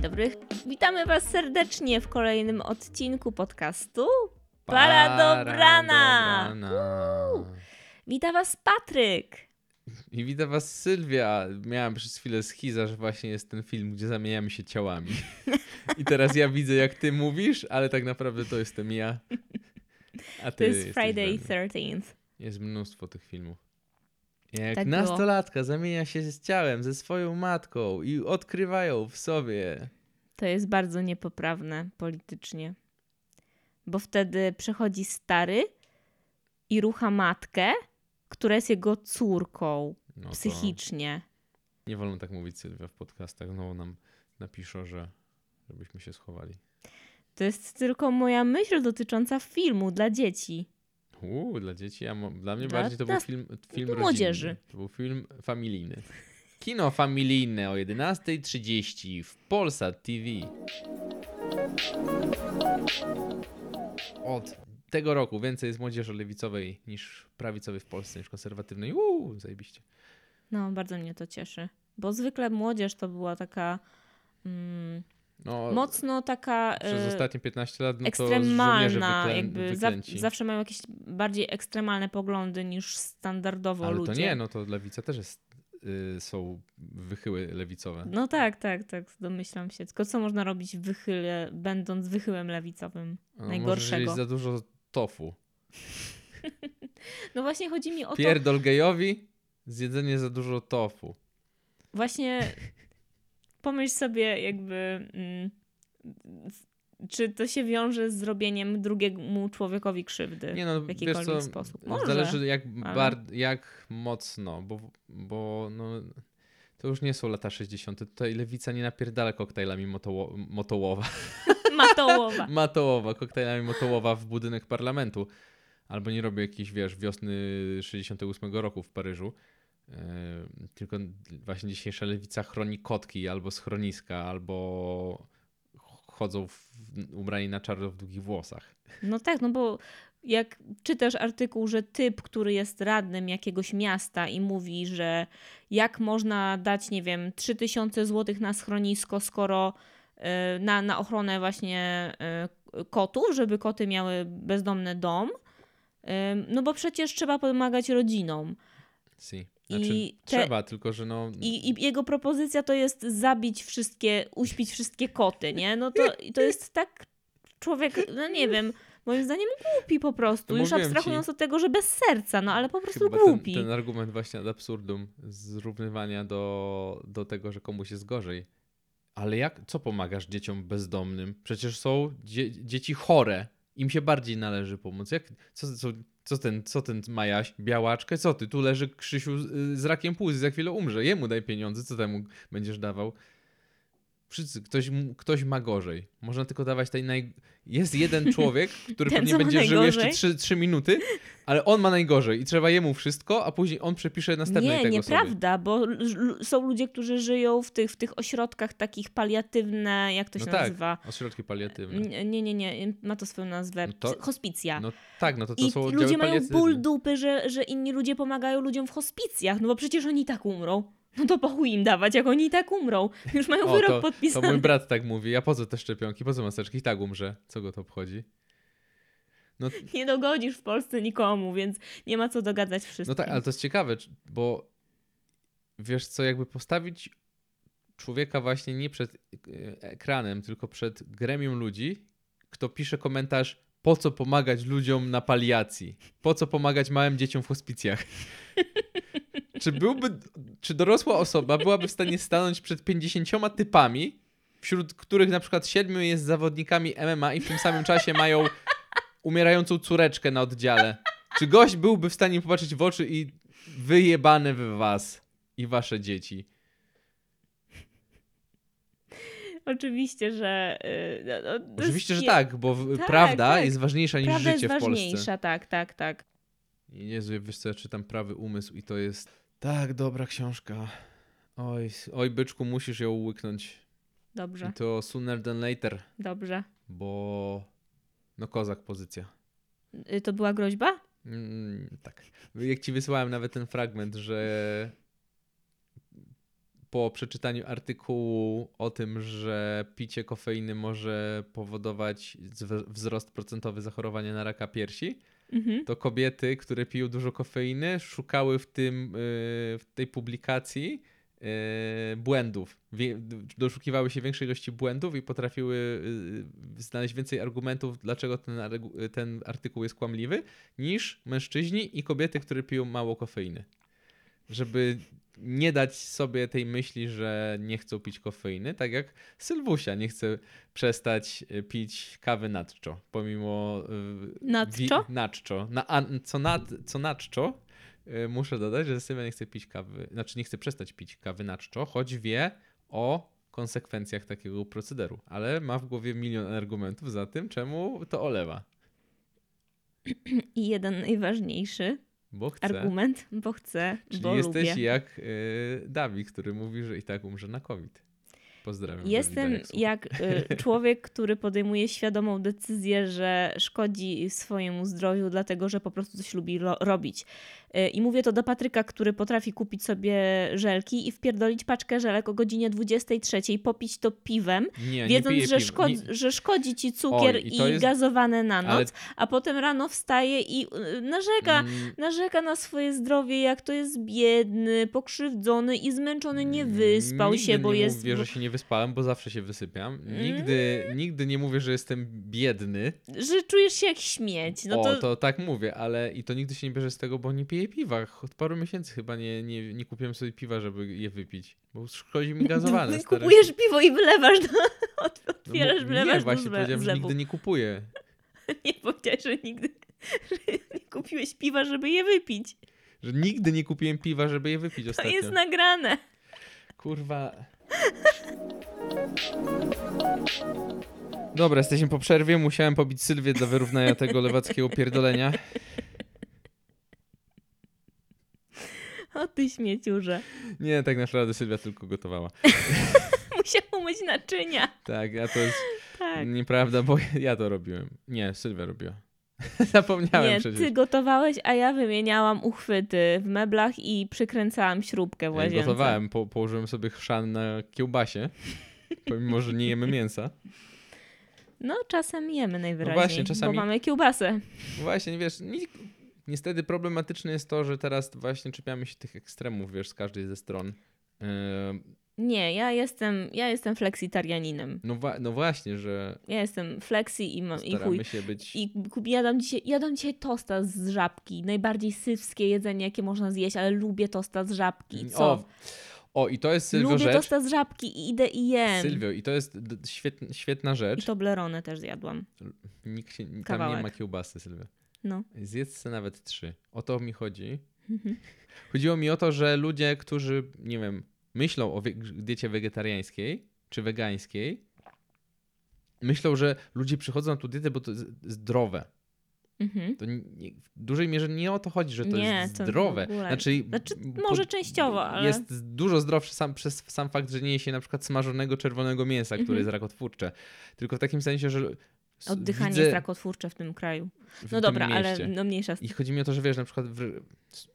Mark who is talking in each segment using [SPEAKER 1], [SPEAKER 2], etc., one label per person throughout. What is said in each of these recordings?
[SPEAKER 1] Dzień dobry. Witamy Was serdecznie w kolejnym odcinku podcastu Para Dobrana.
[SPEAKER 2] Dobrana.
[SPEAKER 1] Wita Was Patryk.
[SPEAKER 2] I witam was Sylwia. Miałam przez chwilę schiza, że właśnie jest ten film, gdzie zamieniamy się ciałami. I teraz ja widzę, jak ty mówisz, ale tak naprawdę to jestem ja. A ty
[SPEAKER 1] To jest Friday
[SPEAKER 2] we mnie.
[SPEAKER 1] 13th.
[SPEAKER 2] Jest mnóstwo tych filmów. Jak
[SPEAKER 1] Tak było.
[SPEAKER 2] nastolatka zamienia się z ciałem, ze swoją matką i odkrywają w sobie.
[SPEAKER 1] To jest bardzo niepoprawne politycznie. Bo wtedy przechodzi stary i rucha matkę, która jest jego córką
[SPEAKER 2] No
[SPEAKER 1] psychicznie.
[SPEAKER 2] Nie wolno tak mówić Sylwia w podcastach. Znowu nam napiszą, że żebyśmy się schowali.
[SPEAKER 1] To jest tylko moja myśl dotycząca filmu dla dzieci.
[SPEAKER 2] Uuu, dla dzieci, a mo- dla mnie
[SPEAKER 1] Dla-
[SPEAKER 2] bardziej to
[SPEAKER 1] dla-
[SPEAKER 2] był film, film
[SPEAKER 1] dla
[SPEAKER 2] rodzinny.
[SPEAKER 1] młodzieży.
[SPEAKER 2] To był film familijny. Kino familijne o 11.30 w Polsat TV. Od tego roku więcej jest młodzieży lewicowej niż prawicowej w Polsce, niż konserwatywnej. Uuu, zajebiście.
[SPEAKER 1] No, bardzo mnie to cieszy. Bo zwykle młodzież to była taka mm,
[SPEAKER 2] No,
[SPEAKER 1] mocno taka
[SPEAKER 2] przez
[SPEAKER 1] e,
[SPEAKER 2] ostatnie 15 lat no
[SPEAKER 1] ekstremalna,
[SPEAKER 2] wyklę,
[SPEAKER 1] jakby za, zawsze mają jakieś bardziej ekstremalne poglądy niż standardowo
[SPEAKER 2] Ale
[SPEAKER 1] ludzie.
[SPEAKER 2] to nie, no to lewica też jest, y, są wychyły lewicowe.
[SPEAKER 1] No tak, tak, tak, domyślam się. Tylko co można robić w wychyle, będąc wychyłem lewicowym?
[SPEAKER 2] No,
[SPEAKER 1] najgorszego.
[SPEAKER 2] Możesz za dużo tofu.
[SPEAKER 1] No właśnie chodzi mi o to,
[SPEAKER 2] Pierdol gejowi, zjedzenie za dużo tofu.
[SPEAKER 1] właśnie pomyśl sobie jakby, mm, czy to się wiąże z zrobieniem drugiemu człowiekowi krzywdy
[SPEAKER 2] Nie no,
[SPEAKER 1] w
[SPEAKER 2] wiesz
[SPEAKER 1] jakikolwiek
[SPEAKER 2] co,
[SPEAKER 1] sposób. Może,
[SPEAKER 2] zależy jak,
[SPEAKER 1] ale-
[SPEAKER 2] bar- jak mocno, bo, bo no, to już nie są lata 60. Tutaj lewica nie napierdala koktajlami motoło- motołowa.
[SPEAKER 1] Matołowa.
[SPEAKER 2] Matołowa, koktajlami motołowa w budynek parlamentu. Albo nie robi jakiejś, wiesz, wiosny 68 roku w Paryżu. Yy, tylko właśnie dzisiejsza lewica chroni kotki albo schroniska, albo chodzą w, ubrani na czarno w długich włosach.
[SPEAKER 1] No tak, no bo jak czytasz artykuł, że typ, który jest radnym jakiegoś miasta i mówi, że jak można dać, nie wiem, 3000 zł na schronisko, skoro y, na, na ochronę właśnie y, kotów, żeby koty miały bezdomny dom, no bo przecież trzeba pomagać rodzinom.
[SPEAKER 2] Si. Znaczy,
[SPEAKER 1] I te-
[SPEAKER 2] trzeba, tylko że no...
[SPEAKER 1] I, I jego propozycja to jest zabić wszystkie, uśpić wszystkie koty, nie? No to, to jest tak człowiek, no nie wiem, moim zdaniem głupi po prostu.
[SPEAKER 2] To
[SPEAKER 1] Już abstrahując
[SPEAKER 2] ci.
[SPEAKER 1] od tego, że bez serca, no ale po prostu głupi.
[SPEAKER 2] ten, ten argument właśnie ad absurdum, zrównywania do, do tego, że komuś jest gorzej. Ale jak, co pomagasz dzieciom bezdomnym? Przecież są dzie, dzieci chore. Im się bardziej należy pomóc. Jak, co, co, co, ten, co ten Majaś? Białaczkę? Co ty? Tu leży Krzysiu z, z rakiem płuc, za chwilę umrze. Jemu daj pieniądze, co temu będziesz dawał? Wszyscy, ktoś, ktoś ma gorzej. Można tylko dawać tej naj... Jest jeden człowiek, który pewnie będzie żył jeszcze
[SPEAKER 1] najgorzej.
[SPEAKER 2] 3, 3 minuty, ale on ma najgorzej i trzeba jemu wszystko, a później on przepisze następnej
[SPEAKER 1] Nie,
[SPEAKER 2] tego
[SPEAKER 1] nieprawda, bo są ludzie, którzy żyją w tych, w tych ośrodkach takich paliatywne, jak to się
[SPEAKER 2] No tak.
[SPEAKER 1] nazywa?
[SPEAKER 2] Ośrodki paliatywne.
[SPEAKER 1] Nie, nie, nie, ma to swoją nazwę.
[SPEAKER 2] No to-
[SPEAKER 1] Hospicja.
[SPEAKER 2] No tak, no to to
[SPEAKER 1] I
[SPEAKER 2] są
[SPEAKER 1] ludzie mają ból dupy, że, że inni ludzie pomagają ludziom w hospicjach, no bo przecież oni tak umrą. No to po chuj im dawać, jak oni i tak umrą. Już mają
[SPEAKER 2] O,
[SPEAKER 1] wyrok
[SPEAKER 2] to, to
[SPEAKER 1] podpisany.
[SPEAKER 2] mój brat tak mówi, a po co te szczepionki, po co maseczki? I tak umrze. Co go to obchodzi?
[SPEAKER 1] Nie dogodzisz w Polsce nikomu, więc nie ma co dogadać wszystkim.
[SPEAKER 2] No tak, ale to jest ciekawe, bo wiesz co, jakby postawić człowieka właśnie nie przed e, ekranem, tylko przed gremium ludzi, kto pisze komentarz, po co pomagać ludziom na paliacji? Po co pomagać małym dzieciom w hospicjach? czy byłby, czy dorosła osoba byłaby w stanie stanąć przed 50 typami, wśród których na przykład siedmiu jest zawodnikami MMA i w tym samym czasie mają umierającą córeczkę na oddziale? Czy gość byłby w stanie popatrzeć w oczy i wyjebane w was i wasze dzieci?
[SPEAKER 1] Oczywiście, że... y, no, no,
[SPEAKER 2] Oczywiście, że tak, bo
[SPEAKER 1] Tak,
[SPEAKER 2] prawda
[SPEAKER 1] tak.
[SPEAKER 2] jest ważniejsza niż
[SPEAKER 1] Prawda
[SPEAKER 2] życie
[SPEAKER 1] jest
[SPEAKER 2] w Polsce.
[SPEAKER 1] ważniejsza, tak, tak, tak.
[SPEAKER 2] Jezu, wiesz co, ja czytam Prawy Umysł i to jest tak dobra książka. Oj, oj byczku, musisz ją łyknąć.
[SPEAKER 1] Dobrze,
[SPEAKER 2] I to sooner than later,
[SPEAKER 1] dobrze.
[SPEAKER 2] bo no kozak pozycja.
[SPEAKER 1] Y, To była groźba?
[SPEAKER 2] Mm, tak. Jak ci wysłałem nawet ten fragment, że po przeczytaniu artykułu o tym, że picie kofeiny może powodować zw- wzrost procentowy zachorowania na raka piersi,
[SPEAKER 1] Mhm.
[SPEAKER 2] to kobiety, które piją dużo kofeiny, szukały w, tym, yy, w tej publikacji yy, błędów. Doszukiwały się większej ilości błędów i potrafiły yy, znaleźć więcej argumentów, dlaczego ten, ten artykuł jest kłamliwy, niż mężczyźni i kobiety, które piją mało kofeiny. Żeby nie dać sobie tej myśli, że nie chcą pić kofeiny, tak jak Sylwusia nie chce przestać y, pić kawy natczo, pomimo... y,
[SPEAKER 1] Natczo?
[SPEAKER 2] wi-. Na, a, co, nad, co natczo, y, muszę dodać, że Sylwia nie chce pić kawy, znaczy nie chce przestać pić kawy natczo, choć wie o konsekwencjach takiego procederu, ale ma w głowie milion argumentów za tym, czemu to olewa.
[SPEAKER 1] I jeden najważniejszy
[SPEAKER 2] Bo chce.
[SPEAKER 1] argument, bo chcę,
[SPEAKER 2] Czyli
[SPEAKER 1] bo
[SPEAKER 2] jesteś
[SPEAKER 1] lubię.
[SPEAKER 2] jak y, Dawid, który mówi, że i tak umrze na COVID. Pozdrawiam.
[SPEAKER 1] Jestem jak y, człowiek, który podejmuje świadomą decyzję, że szkodzi swojemu zdrowiu, dlatego że po prostu coś lubi ro- robić. Y, I mówię to do Patryka, który potrafi kupić sobie żelki i wpierdolić paczkę żelek o godzinie 23, popić to piwem,
[SPEAKER 2] nie, nie
[SPEAKER 1] wiedząc,
[SPEAKER 2] piję
[SPEAKER 1] że, szkodzi,
[SPEAKER 2] Nie-
[SPEAKER 1] że szkodzi ci cukier
[SPEAKER 2] Oj, i
[SPEAKER 1] i,
[SPEAKER 2] jest-
[SPEAKER 1] gazowane na noc,
[SPEAKER 2] ale-
[SPEAKER 1] a potem rano wstaje i y, narzeka.
[SPEAKER 2] Mm,
[SPEAKER 1] Narzeka na swoje zdrowie, jak to jest biedny, pokrzywdzony i zmęczony, nie wyspał
[SPEAKER 2] nigdy
[SPEAKER 1] się, bo
[SPEAKER 2] nie
[SPEAKER 1] jest.
[SPEAKER 2] mówię, że się nie wyspałem, bo zawsze się wysypiam. Nigdy, nigdy nie mówię, że jestem biedny.
[SPEAKER 1] że czujesz się jak śmieć. No
[SPEAKER 2] o,
[SPEAKER 1] to,
[SPEAKER 2] to... tak mówię, ale i to nigdy się nie bierze z tego, bo nie piję piwa. Od paru miesięcy chyba nie, nie, nie kupiłem sobie piwa, żeby je wypić. Bo szkodzi mi gazowane.
[SPEAKER 1] Ty kupujesz piwo i wylewasz
[SPEAKER 2] No
[SPEAKER 1] otwierasz, wylewasz
[SPEAKER 2] Nie, właśnie
[SPEAKER 1] zle-
[SPEAKER 2] powiedziałem, że nigdy nie kupuję.
[SPEAKER 1] Nie powiedziałeś, że nigdy że nie kupiłeś piwa, żeby je wypić.
[SPEAKER 2] Że nigdy nie kupiłem piwa, żeby je wypić
[SPEAKER 1] To
[SPEAKER 2] ostatnio.
[SPEAKER 1] jest nagrane.
[SPEAKER 2] Kurwa. Dobra, jesteśmy po przerwie. Musiałem pobić Sylwię dla wyrównania tego lewackiego pierdolenia.
[SPEAKER 1] O ty śmieciurze.
[SPEAKER 2] Nie, tak naprawdę Sylwia tylko gotowała.
[SPEAKER 1] Musiał umyć naczynia.
[SPEAKER 2] Tak, a to jest
[SPEAKER 1] Tak.
[SPEAKER 2] nieprawda, bo ja to robiłem. Nie, Sylwia robiła. Zapomniałem
[SPEAKER 1] Nie,
[SPEAKER 2] przecież.
[SPEAKER 1] ty gotowałeś, a ja wymieniałam uchwyty w meblach i przykręcałam śrubkę w
[SPEAKER 2] Ja
[SPEAKER 1] łazience.
[SPEAKER 2] Gotowałem, po, położyłem sobie chrzan na kiełbasie, pomimo, że nie jemy mięsa.
[SPEAKER 1] No, czasem jemy najwyraźniej,
[SPEAKER 2] właśnie, czasami-
[SPEAKER 1] bo mamy kiełbasę.
[SPEAKER 2] Właśnie, wiesz, ni- niestety problematyczne jest to, że teraz właśnie czepiamy się tych ekstremów, wiesz, z każdej ze stron. Yy,
[SPEAKER 1] Nie, ja jestem, ja jestem fleksitarianinem.
[SPEAKER 2] No, wa- no właśnie, że
[SPEAKER 1] Ja jestem flexi i mam i chuj.
[SPEAKER 2] się być...
[SPEAKER 1] I jadam dzisiaj, jadam dzisiaj tosta z żabki. Najbardziej sywskie jedzenie, jakie można zjeść, ale lubię tosta z żabki. Co?
[SPEAKER 2] O, o, i to jest Sylwio
[SPEAKER 1] lubię
[SPEAKER 2] rzecz.
[SPEAKER 1] tosta z żabki i idę i jem.
[SPEAKER 2] Sylwio, i to jest świetna, świetna
[SPEAKER 1] I
[SPEAKER 2] rzecz.
[SPEAKER 1] Toblerone też zjadłam.
[SPEAKER 2] Nikt się, tam nie
[SPEAKER 1] Kawałek.
[SPEAKER 2] ma kiełbasy, Sylwio.
[SPEAKER 1] No.
[SPEAKER 2] Zjedz nawet trzy. O to mi chodzi.
[SPEAKER 1] Mhm.
[SPEAKER 2] Chodziło mi o to, że ludzie, którzy, nie wiem, myślą o diecie wegetariańskiej czy wegańskiej, myślą, że ludzie przychodzą na tą dietę, bo to jest zdrowe.
[SPEAKER 1] Mhm.
[SPEAKER 2] To nie, w dużej mierze nie o to chodzi, że to
[SPEAKER 1] Nie,
[SPEAKER 2] jest
[SPEAKER 1] to
[SPEAKER 2] zdrowe. Znaczy,
[SPEAKER 1] Znaczy, może częściowo, ale-
[SPEAKER 2] Jest dużo zdrowsze sam, przez sam fakt, że nie je się na przykład smażonego czerwonego mięsa, które
[SPEAKER 1] Mhm.
[SPEAKER 2] jest rakotwórcze. Tylko w takim sensie, że
[SPEAKER 1] Oddychanie
[SPEAKER 2] widzę
[SPEAKER 1] jest rakotwórcze w tym kraju. No dobra, ale no mniejsza z
[SPEAKER 2] I chodzi mi o to, że wiesz, na przykład w,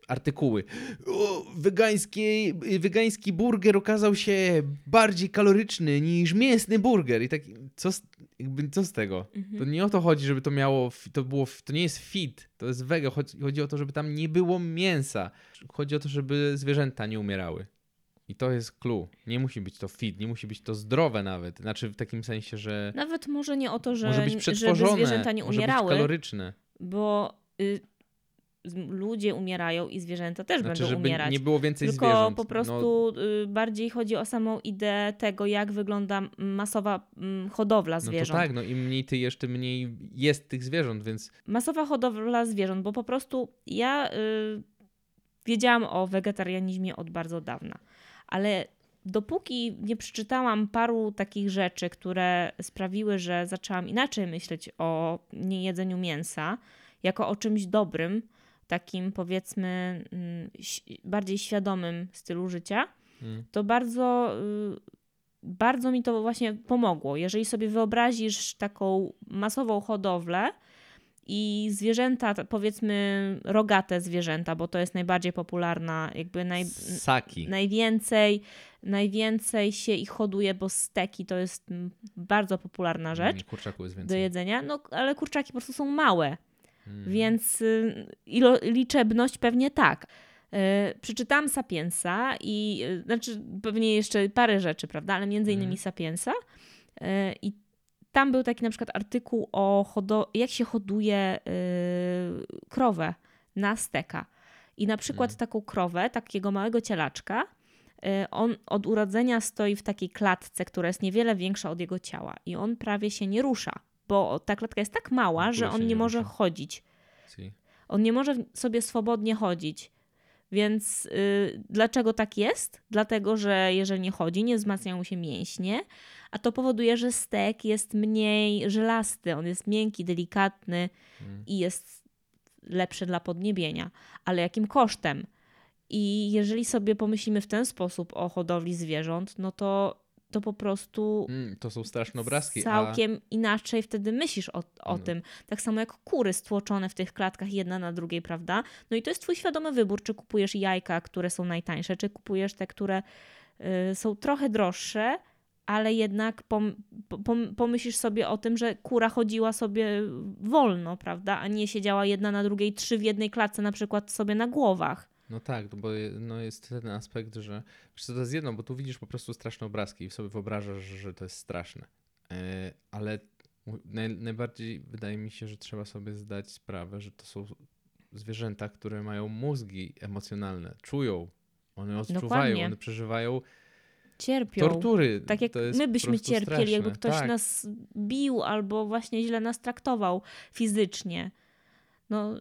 [SPEAKER 2] artykuły. O, wegański, wegański burger okazał się bardziej kaloryczny niż mięsny burger. I tak, co z, jakby, co z tego?
[SPEAKER 1] Mhm.
[SPEAKER 2] To nie o to chodzi, żeby to miało, to było, to nie jest fit, to jest wege. Chodzi, chodzi o to, żeby tam nie było mięsa. Chodzi o to, żeby zwierzęta nie umierały. I to jest clue. Nie musi być to fit, nie musi być to zdrowe nawet. Znaczy w takim sensie, że
[SPEAKER 1] Nawet może nie o to, że
[SPEAKER 2] może być
[SPEAKER 1] żeby zwierzęta nie
[SPEAKER 2] może być
[SPEAKER 1] umierały,
[SPEAKER 2] kaloryczne.
[SPEAKER 1] bo y, ludzie umierają i zwierzęta też
[SPEAKER 2] Znaczy,
[SPEAKER 1] będą
[SPEAKER 2] żeby
[SPEAKER 1] umierać.
[SPEAKER 2] nie było więcej
[SPEAKER 1] Tylko
[SPEAKER 2] zwierząt.
[SPEAKER 1] po
[SPEAKER 2] No,
[SPEAKER 1] prostu y, bardziej chodzi o samą ideę tego, jak wygląda masowa mm, hodowla
[SPEAKER 2] No to
[SPEAKER 1] zwierząt.
[SPEAKER 2] tak, no im mniej ty jesz, tym mniej jest tych zwierząt, więc
[SPEAKER 1] Masowa hodowla zwierząt, bo po prostu ja y, wiedziałam o wegetarianizmie od bardzo dawna, ale dopóki nie przeczytałam paru takich rzeczy, które sprawiły, że zaczęłam inaczej myśleć o niejedzeniu mięsa jako o czymś dobrym, takim powiedzmy mm, bardziej świadomym stylu życia,
[SPEAKER 2] mm,
[SPEAKER 1] to bardzo, y, bardzo mi to właśnie pomogło. Jeżeli sobie wyobrazisz taką masową hodowlę I zwierzęta, powiedzmy rogate zwierzęta, bo to jest najbardziej popularna, jakby naj,
[SPEAKER 2] Saki.
[SPEAKER 1] najwięcej, najwięcej się ich hoduje, bo steki to jest mm, bardzo popularna rzecz
[SPEAKER 2] Kurczaku jest
[SPEAKER 1] do jedzenia, no ale kurczaki po prostu są małe,
[SPEAKER 2] Mm.
[SPEAKER 1] więc y, ilo, liczebność pewnie tak. Y, Przeczytałam Sapiensa i y, znaczy pewnie jeszcze parę rzeczy, prawda, ale między innymi
[SPEAKER 2] Mhm.
[SPEAKER 1] Sapiensa i tam był taki na przykład artykuł o jak się hoduje y, krowę na steka. I na przykład
[SPEAKER 2] Mhm.
[SPEAKER 1] taką krowę, takiego małego cielaczka, y, on od urodzenia stoi w takiej klatce, która jest niewiele większa od jego ciała i on prawie się nie rusza, bo ta klatka jest tak mała, że on nie
[SPEAKER 2] nie
[SPEAKER 1] może
[SPEAKER 2] rusza.
[SPEAKER 1] chodzić.
[SPEAKER 2] Si.
[SPEAKER 1] On nie może sobie swobodnie chodzić. Więc y, dlaczego tak jest? Dlatego, że jeżeli nie chodzi, nie wzmacniają się mięśnie, a to powoduje, że stek jest mniej żelasty, on jest miękki, delikatny
[SPEAKER 2] Mm.
[SPEAKER 1] i jest lepszy dla podniebienia. Ale jakim kosztem? I jeżeli sobie pomyślimy w ten sposób o hodowli zwierząt, no to, to po prostu
[SPEAKER 2] Mm, to są straszne obrazki.
[SPEAKER 1] całkiem inaczej wtedy myślisz o, o
[SPEAKER 2] No.
[SPEAKER 1] tym. Tak samo jak kury stłoczone w tych klatkach jedna na drugiej, prawda? No i to jest twój świadomy wybór, czy kupujesz jajka, które są najtańsze, czy kupujesz te, które y, są trochę droższe, ale jednak pom, pom, pomyślisz sobie o tym, że kura chodziła sobie wolno, prawda? A nie siedziała jedna na drugiej, trzy w jednej klatce na przykład sobie na głowach.
[SPEAKER 2] No tak, no bo no jest ten aspekt, że wiesz to jest jedno, bo tu widzisz po prostu straszne obrazki i sobie wyobrażasz, że to jest straszne. E, ale naj, najbardziej wydaje mi się, że trzeba sobie zdać sprawę, że to są zwierzęta, które mają mózgi emocjonalne, czują, one odczuwają,
[SPEAKER 1] Dokładnie.
[SPEAKER 2] one przeżywają
[SPEAKER 1] Cierpią.
[SPEAKER 2] tortury.
[SPEAKER 1] Tak jak my byśmy cierpieli,
[SPEAKER 2] straszne.
[SPEAKER 1] jakby ktoś
[SPEAKER 2] tak.
[SPEAKER 1] nas bił albo właśnie źle nas traktował fizycznie. No,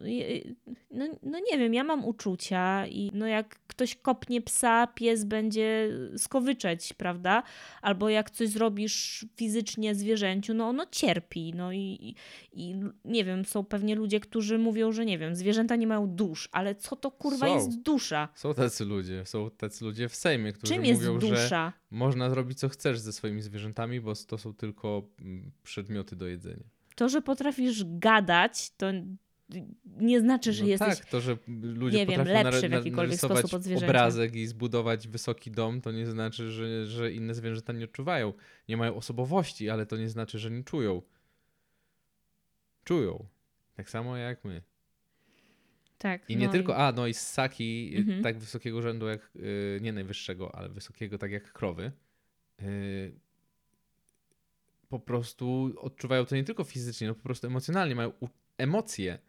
[SPEAKER 1] no, no nie wiem, ja mam uczucia i no jak ktoś kopnie psa, pies będzie skowyczeć, prawda? Albo jak coś zrobisz fizycznie zwierzęciu, no ono cierpi. No i, i, nie wiem, są pewnie ludzie, którzy mówią, że nie wiem, zwierzęta nie mają dusz, ale co to kurwa
[SPEAKER 2] Są.
[SPEAKER 1] jest dusza?
[SPEAKER 2] Są tacy ludzie, są tacy ludzie w Sejmie, którzy
[SPEAKER 1] Czym jest
[SPEAKER 2] mówią, że
[SPEAKER 1] dusza?
[SPEAKER 2] można zrobić co chcesz ze swoimi zwierzętami, bo to są tylko mm, przedmioty do jedzenia.
[SPEAKER 1] To, że potrafisz gadać, to nie znaczy, że
[SPEAKER 2] no
[SPEAKER 1] jesteś.
[SPEAKER 2] tak, to, że ludzie
[SPEAKER 1] nie wiem,
[SPEAKER 2] potrafią
[SPEAKER 1] lepszy
[SPEAKER 2] nare-
[SPEAKER 1] w
[SPEAKER 2] na-
[SPEAKER 1] jakikolwiek
[SPEAKER 2] narysować
[SPEAKER 1] sposób od zwierzęcia.
[SPEAKER 2] obrazek i zbudować wysoki dom, to nie znaczy, że, że inne zwierzęta nie odczuwają. Nie mają osobowości, ale to nie znaczy, że nie czują. Czują. Tak samo jak my.
[SPEAKER 1] Tak.
[SPEAKER 2] I nie
[SPEAKER 1] no
[SPEAKER 2] tylko, a no i ssaki y,
[SPEAKER 1] Mhm.
[SPEAKER 2] tak wysokiego rzędu jak, y, nie najwyższego, ale wysokiego tak jak krowy, y, po prostu odczuwają to nie tylko fizycznie, no po prostu emocjonalnie, mają emocje.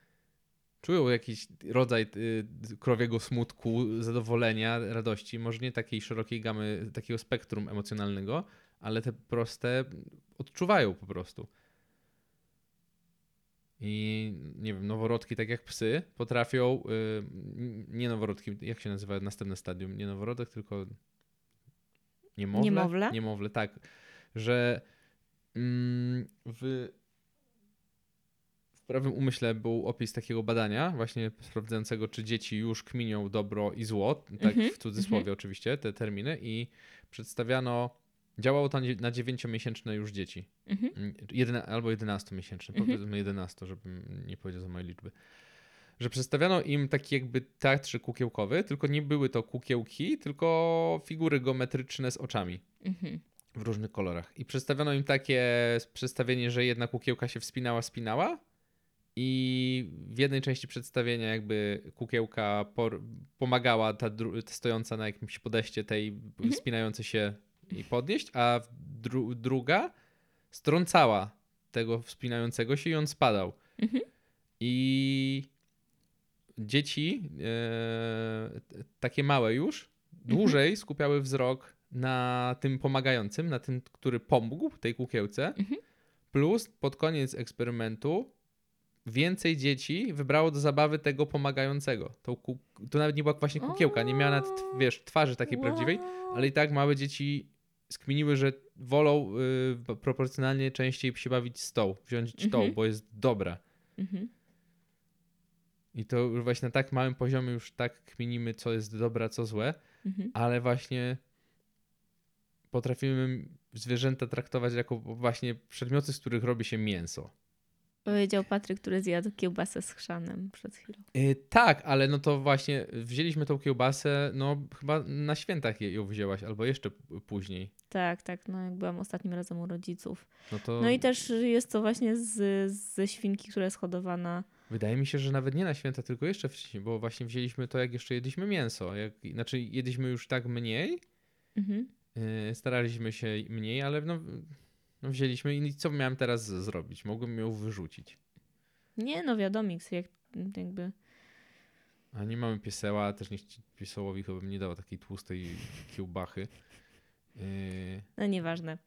[SPEAKER 2] Czują jakiś rodzaj y, krowiego smutku, zadowolenia, radości, może nie takiej szerokiej gamy, takiego spektrum emocjonalnego, ale te proste odczuwają po prostu. I nie wiem, noworodki, tak jak psy, potrafią. y, nie noworodki, jak się nazywa następne stadium? Nie noworodek, tylko. Niemowlę?
[SPEAKER 1] Niemowlę?
[SPEAKER 2] Niemowlę, tak. Że w, w prawym umyśle był opis takiego badania, właśnie sprawdzającego, czy dzieci już kminią dobro i zło, tak
[SPEAKER 1] Mhm,
[SPEAKER 2] w cudzysłowie oczywiście, te terminy, i przedstawiano. Działało to na dziewięciomiesięczne już dzieci.
[SPEAKER 1] Mhm.
[SPEAKER 2] Mm, albo 11-miesięczny,
[SPEAKER 1] Mhm.
[SPEAKER 2] powiedzmy 11, żebym nie powiedział za moje liczby. Że przedstawiano im taki jakby teatr kukiełkowy, tylko nie były to kukiełki, tylko figury geometryczne z oczami
[SPEAKER 1] Mhm.
[SPEAKER 2] w różnych kolorach. I przedstawiono im takie przedstawienie, że jedna kukiełka się wspinała, spinała i w jednej części przedstawienia jakby kukiełka por- pomagała ta, dru- ta stojąca na jakimś podejście tej
[SPEAKER 1] Mhm.
[SPEAKER 2] wspinającej się i podnieść, a dru- druga strącała tego wspinającego się i on spadał.
[SPEAKER 1] Mhm.
[SPEAKER 2] I dzieci, e, takie małe już, dłużej skupiały wzrok na tym pomagającym, na tym, który pomógł tej kukiełce.
[SPEAKER 1] Mhm.
[SPEAKER 2] Plus pod koniec eksperymentu więcej dzieci wybrało do zabawy tego pomagającego. Tą ku- to nawet nie była właśnie kukiełka, nie miała nawet, wiesz, twarzy takiej prawdziwej, ale i tak małe dzieci skminiły, że wolą y, proporcjonalnie częściej się bawić z tą, wziąć tą,
[SPEAKER 1] Mhm.
[SPEAKER 2] bo jest dobra.
[SPEAKER 1] Mhm.
[SPEAKER 2] I to już właśnie na tak małym poziomie już tak kminimy, co jest dobre, a co złe,
[SPEAKER 1] Mhm.
[SPEAKER 2] ale właśnie potrafimy zwierzęta traktować jako właśnie przedmioty, z których robi się mięso.
[SPEAKER 1] Powiedział Patryk, który zjadł kiełbasę z chrzanem przed chwilą.
[SPEAKER 2] Yy, tak, ale no to właśnie wzięliśmy tą kiełbasę, no chyba na świętach ją wzięłaś, albo jeszcze później.
[SPEAKER 1] Tak, tak, no jak byłam ostatnim razem u rodziców.
[SPEAKER 2] No to
[SPEAKER 1] No i też jest to właśnie z, ze świnki, która jest hodowana.
[SPEAKER 2] wydaje mi się, że nawet nie na święta, tylko jeszcze wcześniej, bo właśnie wzięliśmy to, jak jeszcze jedliśmy mięso. Jak, znaczy jedliśmy już tak mniej,
[SPEAKER 1] Mhm.
[SPEAKER 2] yy, staraliśmy się mniej, ale no, no wzięliśmy i co miałem teraz zrobić? Mogłem ją wyrzucić.
[SPEAKER 1] Nie, no wiadomix, jak jakby...
[SPEAKER 2] A nie mamy pieseła, też nie piesełowi chyba bym nie dał takiej tłustej kiełbachy. Yy,
[SPEAKER 1] No nieważne.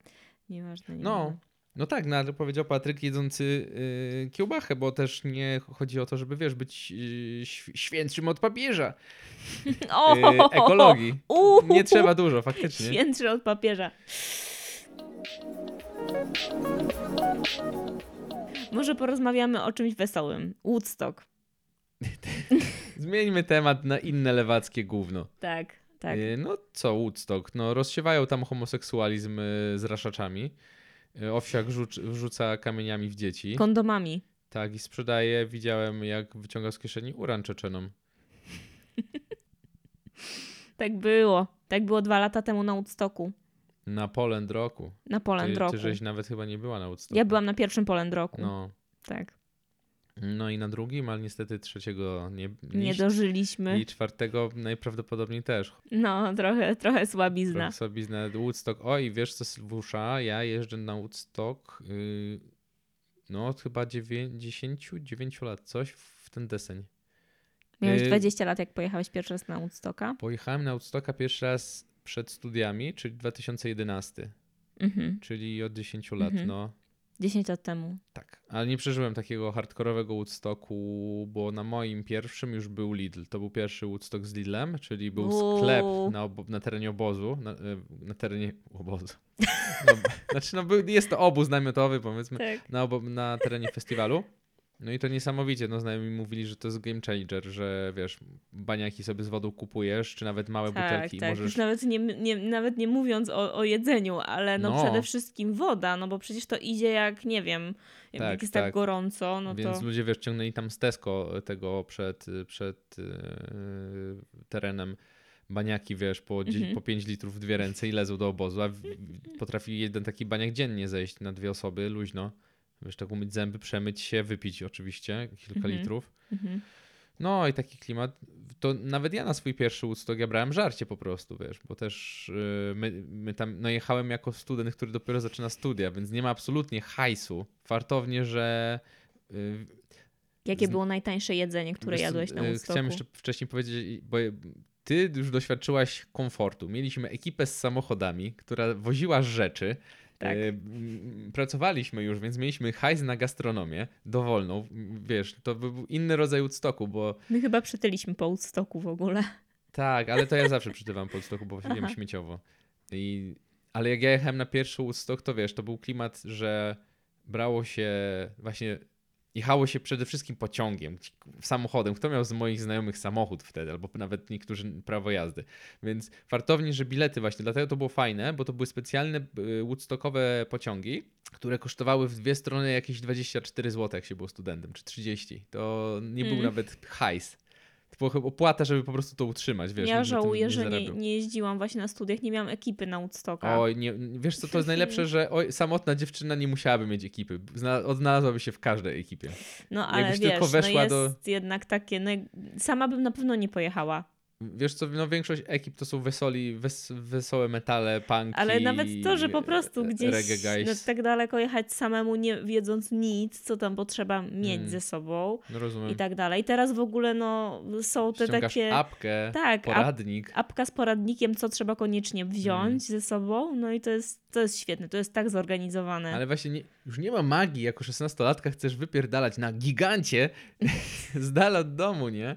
[SPEAKER 1] Nieważne,
[SPEAKER 2] No,
[SPEAKER 1] nieważne.
[SPEAKER 2] no tak, no ale powiedział Patryk jedzący yy, kiełbachę, bo też nie chodzi o to, żeby wiesz, być yy, św- świętszym od papieża.
[SPEAKER 1] O!
[SPEAKER 2] Yy, ekologii. Nie trzeba dużo, faktycznie.
[SPEAKER 1] Świętszy od papieża. Może porozmawiamy o czymś wesołym. Woodstock.
[SPEAKER 2] Zmieńmy temat na inne lewackie gówno.
[SPEAKER 1] Tak, tak.
[SPEAKER 2] Yy, no co, Woodstock? No rozsiewają tam homoseksualizm yy, z raszaczami. Yy, Owsiak rzuc- rzuca kamieniami w dzieci.
[SPEAKER 1] Kondomami.
[SPEAKER 2] Tak, i sprzedaje. Widziałem, jak wyciągał z kieszeni uran Czeczenom.
[SPEAKER 1] Tak było. Tak było dwa lata temu na Woodstocku.
[SPEAKER 2] Na Poland Roku.
[SPEAKER 1] Na Poland
[SPEAKER 2] Ty,
[SPEAKER 1] Roku.
[SPEAKER 2] ty żeś nawet chyba nie była na Woodstocku.
[SPEAKER 1] Ja byłam na pierwszym Poland Roku.
[SPEAKER 2] No.
[SPEAKER 1] Tak.
[SPEAKER 2] No i na drugim, ale niestety trzeciego nie,
[SPEAKER 1] Nie
[SPEAKER 2] niż-
[SPEAKER 1] dożyliśmy.
[SPEAKER 2] I czwartego najprawdopodobniej też.
[SPEAKER 1] No, trochę, trochę słabizna.
[SPEAKER 2] Trochę sobie na Woodstock. O i wiesz co, Sylwusza, ja jeżdżę na Woodstock yy, no od chyba 10, 9 lat, coś w ten deseń.
[SPEAKER 1] Miałeś
[SPEAKER 2] Yy,
[SPEAKER 1] 20 lat, jak pojechałeś pierwszy raz na Woodstocka.
[SPEAKER 2] Pojechałem na Woodstocka pierwszy raz przed studiami, czyli 2011,
[SPEAKER 1] Mhm.
[SPEAKER 2] czyli od 10 lat,
[SPEAKER 1] Mhm.
[SPEAKER 2] no.
[SPEAKER 1] 10 lat temu.
[SPEAKER 2] Tak, ale nie przeżyłem takiego hardkorowego Woodstocku, bo na moim pierwszym już był Lidl. To był pierwszy Woodstock z Lidlem, czyli był sklep
[SPEAKER 1] Uuu.
[SPEAKER 2] na, obo- na terenie obozu, na, e, na terenie obozu. No, znaczy, no, był, jest to obóz namiotowy, powiedzmy,
[SPEAKER 1] Tak.
[SPEAKER 2] na, obo- na terenie festiwalu. No i to niesamowicie, no znajomi mówili, że to jest game changer, że wiesz, baniaki sobie z wodą kupujesz, czy nawet małe
[SPEAKER 1] Tak,
[SPEAKER 2] butelki
[SPEAKER 1] tak.
[SPEAKER 2] możesz...
[SPEAKER 1] Już nawet nie, nie, nawet nie mówiąc o, o jedzeniu, ale no,
[SPEAKER 2] No.
[SPEAKER 1] przede wszystkim woda, no bo przecież to idzie jak, nie wiem, jak
[SPEAKER 2] Tak,
[SPEAKER 1] jest
[SPEAKER 2] tak.
[SPEAKER 1] tak gorąco, no
[SPEAKER 2] Więc
[SPEAKER 1] to...
[SPEAKER 2] ludzie wiesz, ciągnęli tam z Tesco tego przed, przed yy, terenem baniaki, wiesz, po,
[SPEAKER 1] Mhm.
[SPEAKER 2] po 5 litrów w dwie ręce i lezą do obozu, a w, potrafi jeden taki baniak dziennie zejść na dwie osoby, luźno. Wiesz, tak umyć zęby, przemyć się, wypić oczywiście kilka
[SPEAKER 1] Mhm.
[SPEAKER 2] litrów.
[SPEAKER 1] Mhm.
[SPEAKER 2] No i taki klimat. To nawet ja na swój pierwszy Woodstock ja brałem żarcie po prostu, wiesz, bo też yy, my, my tam, no jechałem jako student, który dopiero zaczyna studia, więc nie ma absolutnie hajsu. Fartownie, że yy,
[SPEAKER 1] Jakie
[SPEAKER 2] Z-
[SPEAKER 1] było najtańsze jedzenie, które
[SPEAKER 2] Wiesz
[SPEAKER 1] jadłeś na Woodstocku?
[SPEAKER 2] Chciałem jeszcze wcześniej powiedzieć, bo ty już doświadczyłaś komfortu. Mieliśmy ekipę z samochodami, która woziła rzeczy.
[SPEAKER 1] Tak.
[SPEAKER 2] M, Pracowaliśmy już, więc mieliśmy hajs na gastronomię dowolną. Wiesz, to by był inny rodzaj Woodstocku, bo
[SPEAKER 1] My chyba przytyliśmy po Woodstocku w ogóle.
[SPEAKER 2] tak, ale to ja zawsze przytywam po Woodstocku, bo wiem
[SPEAKER 1] Aha.
[SPEAKER 2] śmieciowo. I, ale jak ja jechałem na pierwszy Woodstock, to wiesz, to był klimat, że brało się właśnie, jechało się przede wszystkim pociągiem, ci- samochodem. Kto miał z moich znajomych samochód wtedy, albo nawet niektórzy prawo jazdy. Więc fartownie, że bilety właśnie, dlatego to było fajne, bo to były specjalne woodstockowe pociągi, które kosztowały w dwie strony jakieś 24 zł, jak się było studentem, czy 30. To nie był
[SPEAKER 1] Mm.
[SPEAKER 2] nawet hajs. Była chyba opłata, żeby po prostu to utrzymać, wiesz.
[SPEAKER 1] ja żałuję, że nie,
[SPEAKER 2] zarabiał.
[SPEAKER 1] nie jeździłam właśnie na studiach, nie miałam ekipy na Woodstocka.
[SPEAKER 2] Oj, nie, wiesz co, to jest najlepsze, że oj, samotna dziewczyna nie musiałaby mieć ekipy. Zna, odnalazłaby się w każdej ekipie.
[SPEAKER 1] no ale
[SPEAKER 2] jakbyś
[SPEAKER 1] wiesz,
[SPEAKER 2] tylko
[SPEAKER 1] no
[SPEAKER 2] weszła
[SPEAKER 1] jest
[SPEAKER 2] do-
[SPEAKER 1] jednak takie, no, sama bym na pewno nie pojechała.
[SPEAKER 2] Wiesz co, no większość ekip to są wesoli, wes, wesołe metale, punki,
[SPEAKER 1] Ale nawet to, że po prostu gdzieś
[SPEAKER 2] reggae
[SPEAKER 1] no, tak daleko jechać samemu, nie wiedząc nic, co tam potrzeba mieć
[SPEAKER 2] Mm.
[SPEAKER 1] ze sobą
[SPEAKER 2] No rozumiem.
[SPEAKER 1] i tak dalej. Teraz w ogóle no, są te
[SPEAKER 2] Ściągasz
[SPEAKER 1] takie...
[SPEAKER 2] apkę,
[SPEAKER 1] tak, ap,
[SPEAKER 2] poradnik.
[SPEAKER 1] apka z poradnikiem, co trzeba koniecznie wziąć
[SPEAKER 2] Mm.
[SPEAKER 1] ze sobą, no i to jest, to jest świetne, to jest tak zorganizowane.
[SPEAKER 2] Ale właśnie nie, już nie ma magii, jako 16-latka chcesz wypierdalać na gigancie z dala od domu, nie?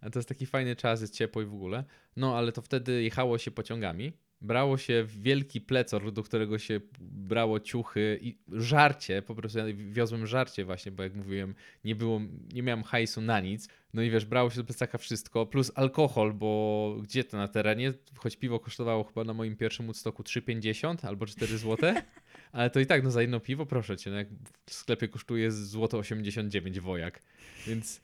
[SPEAKER 2] A to jest taki fajny czas, jest ciepło i w ogóle. No, ale to wtedy jechało się pociągami, brało się wielki plecor, do którego się brało ciuchy i żarcie, po prostu ja wiozłem żarcie właśnie, bo jak mówiłem, nie było, nie miałem hajsu na nic. No i wiesz, brało się do plecaka wszystko, plus alkohol, bo gdzie to na terenie? Choć piwo kosztowało chyba na moim pierwszym Woodstocku 3,50 albo 4 zł, Ale to i tak, no za jedno piwo, proszę cię, no jak w sklepie kosztuje złoto 89 wojak. Więc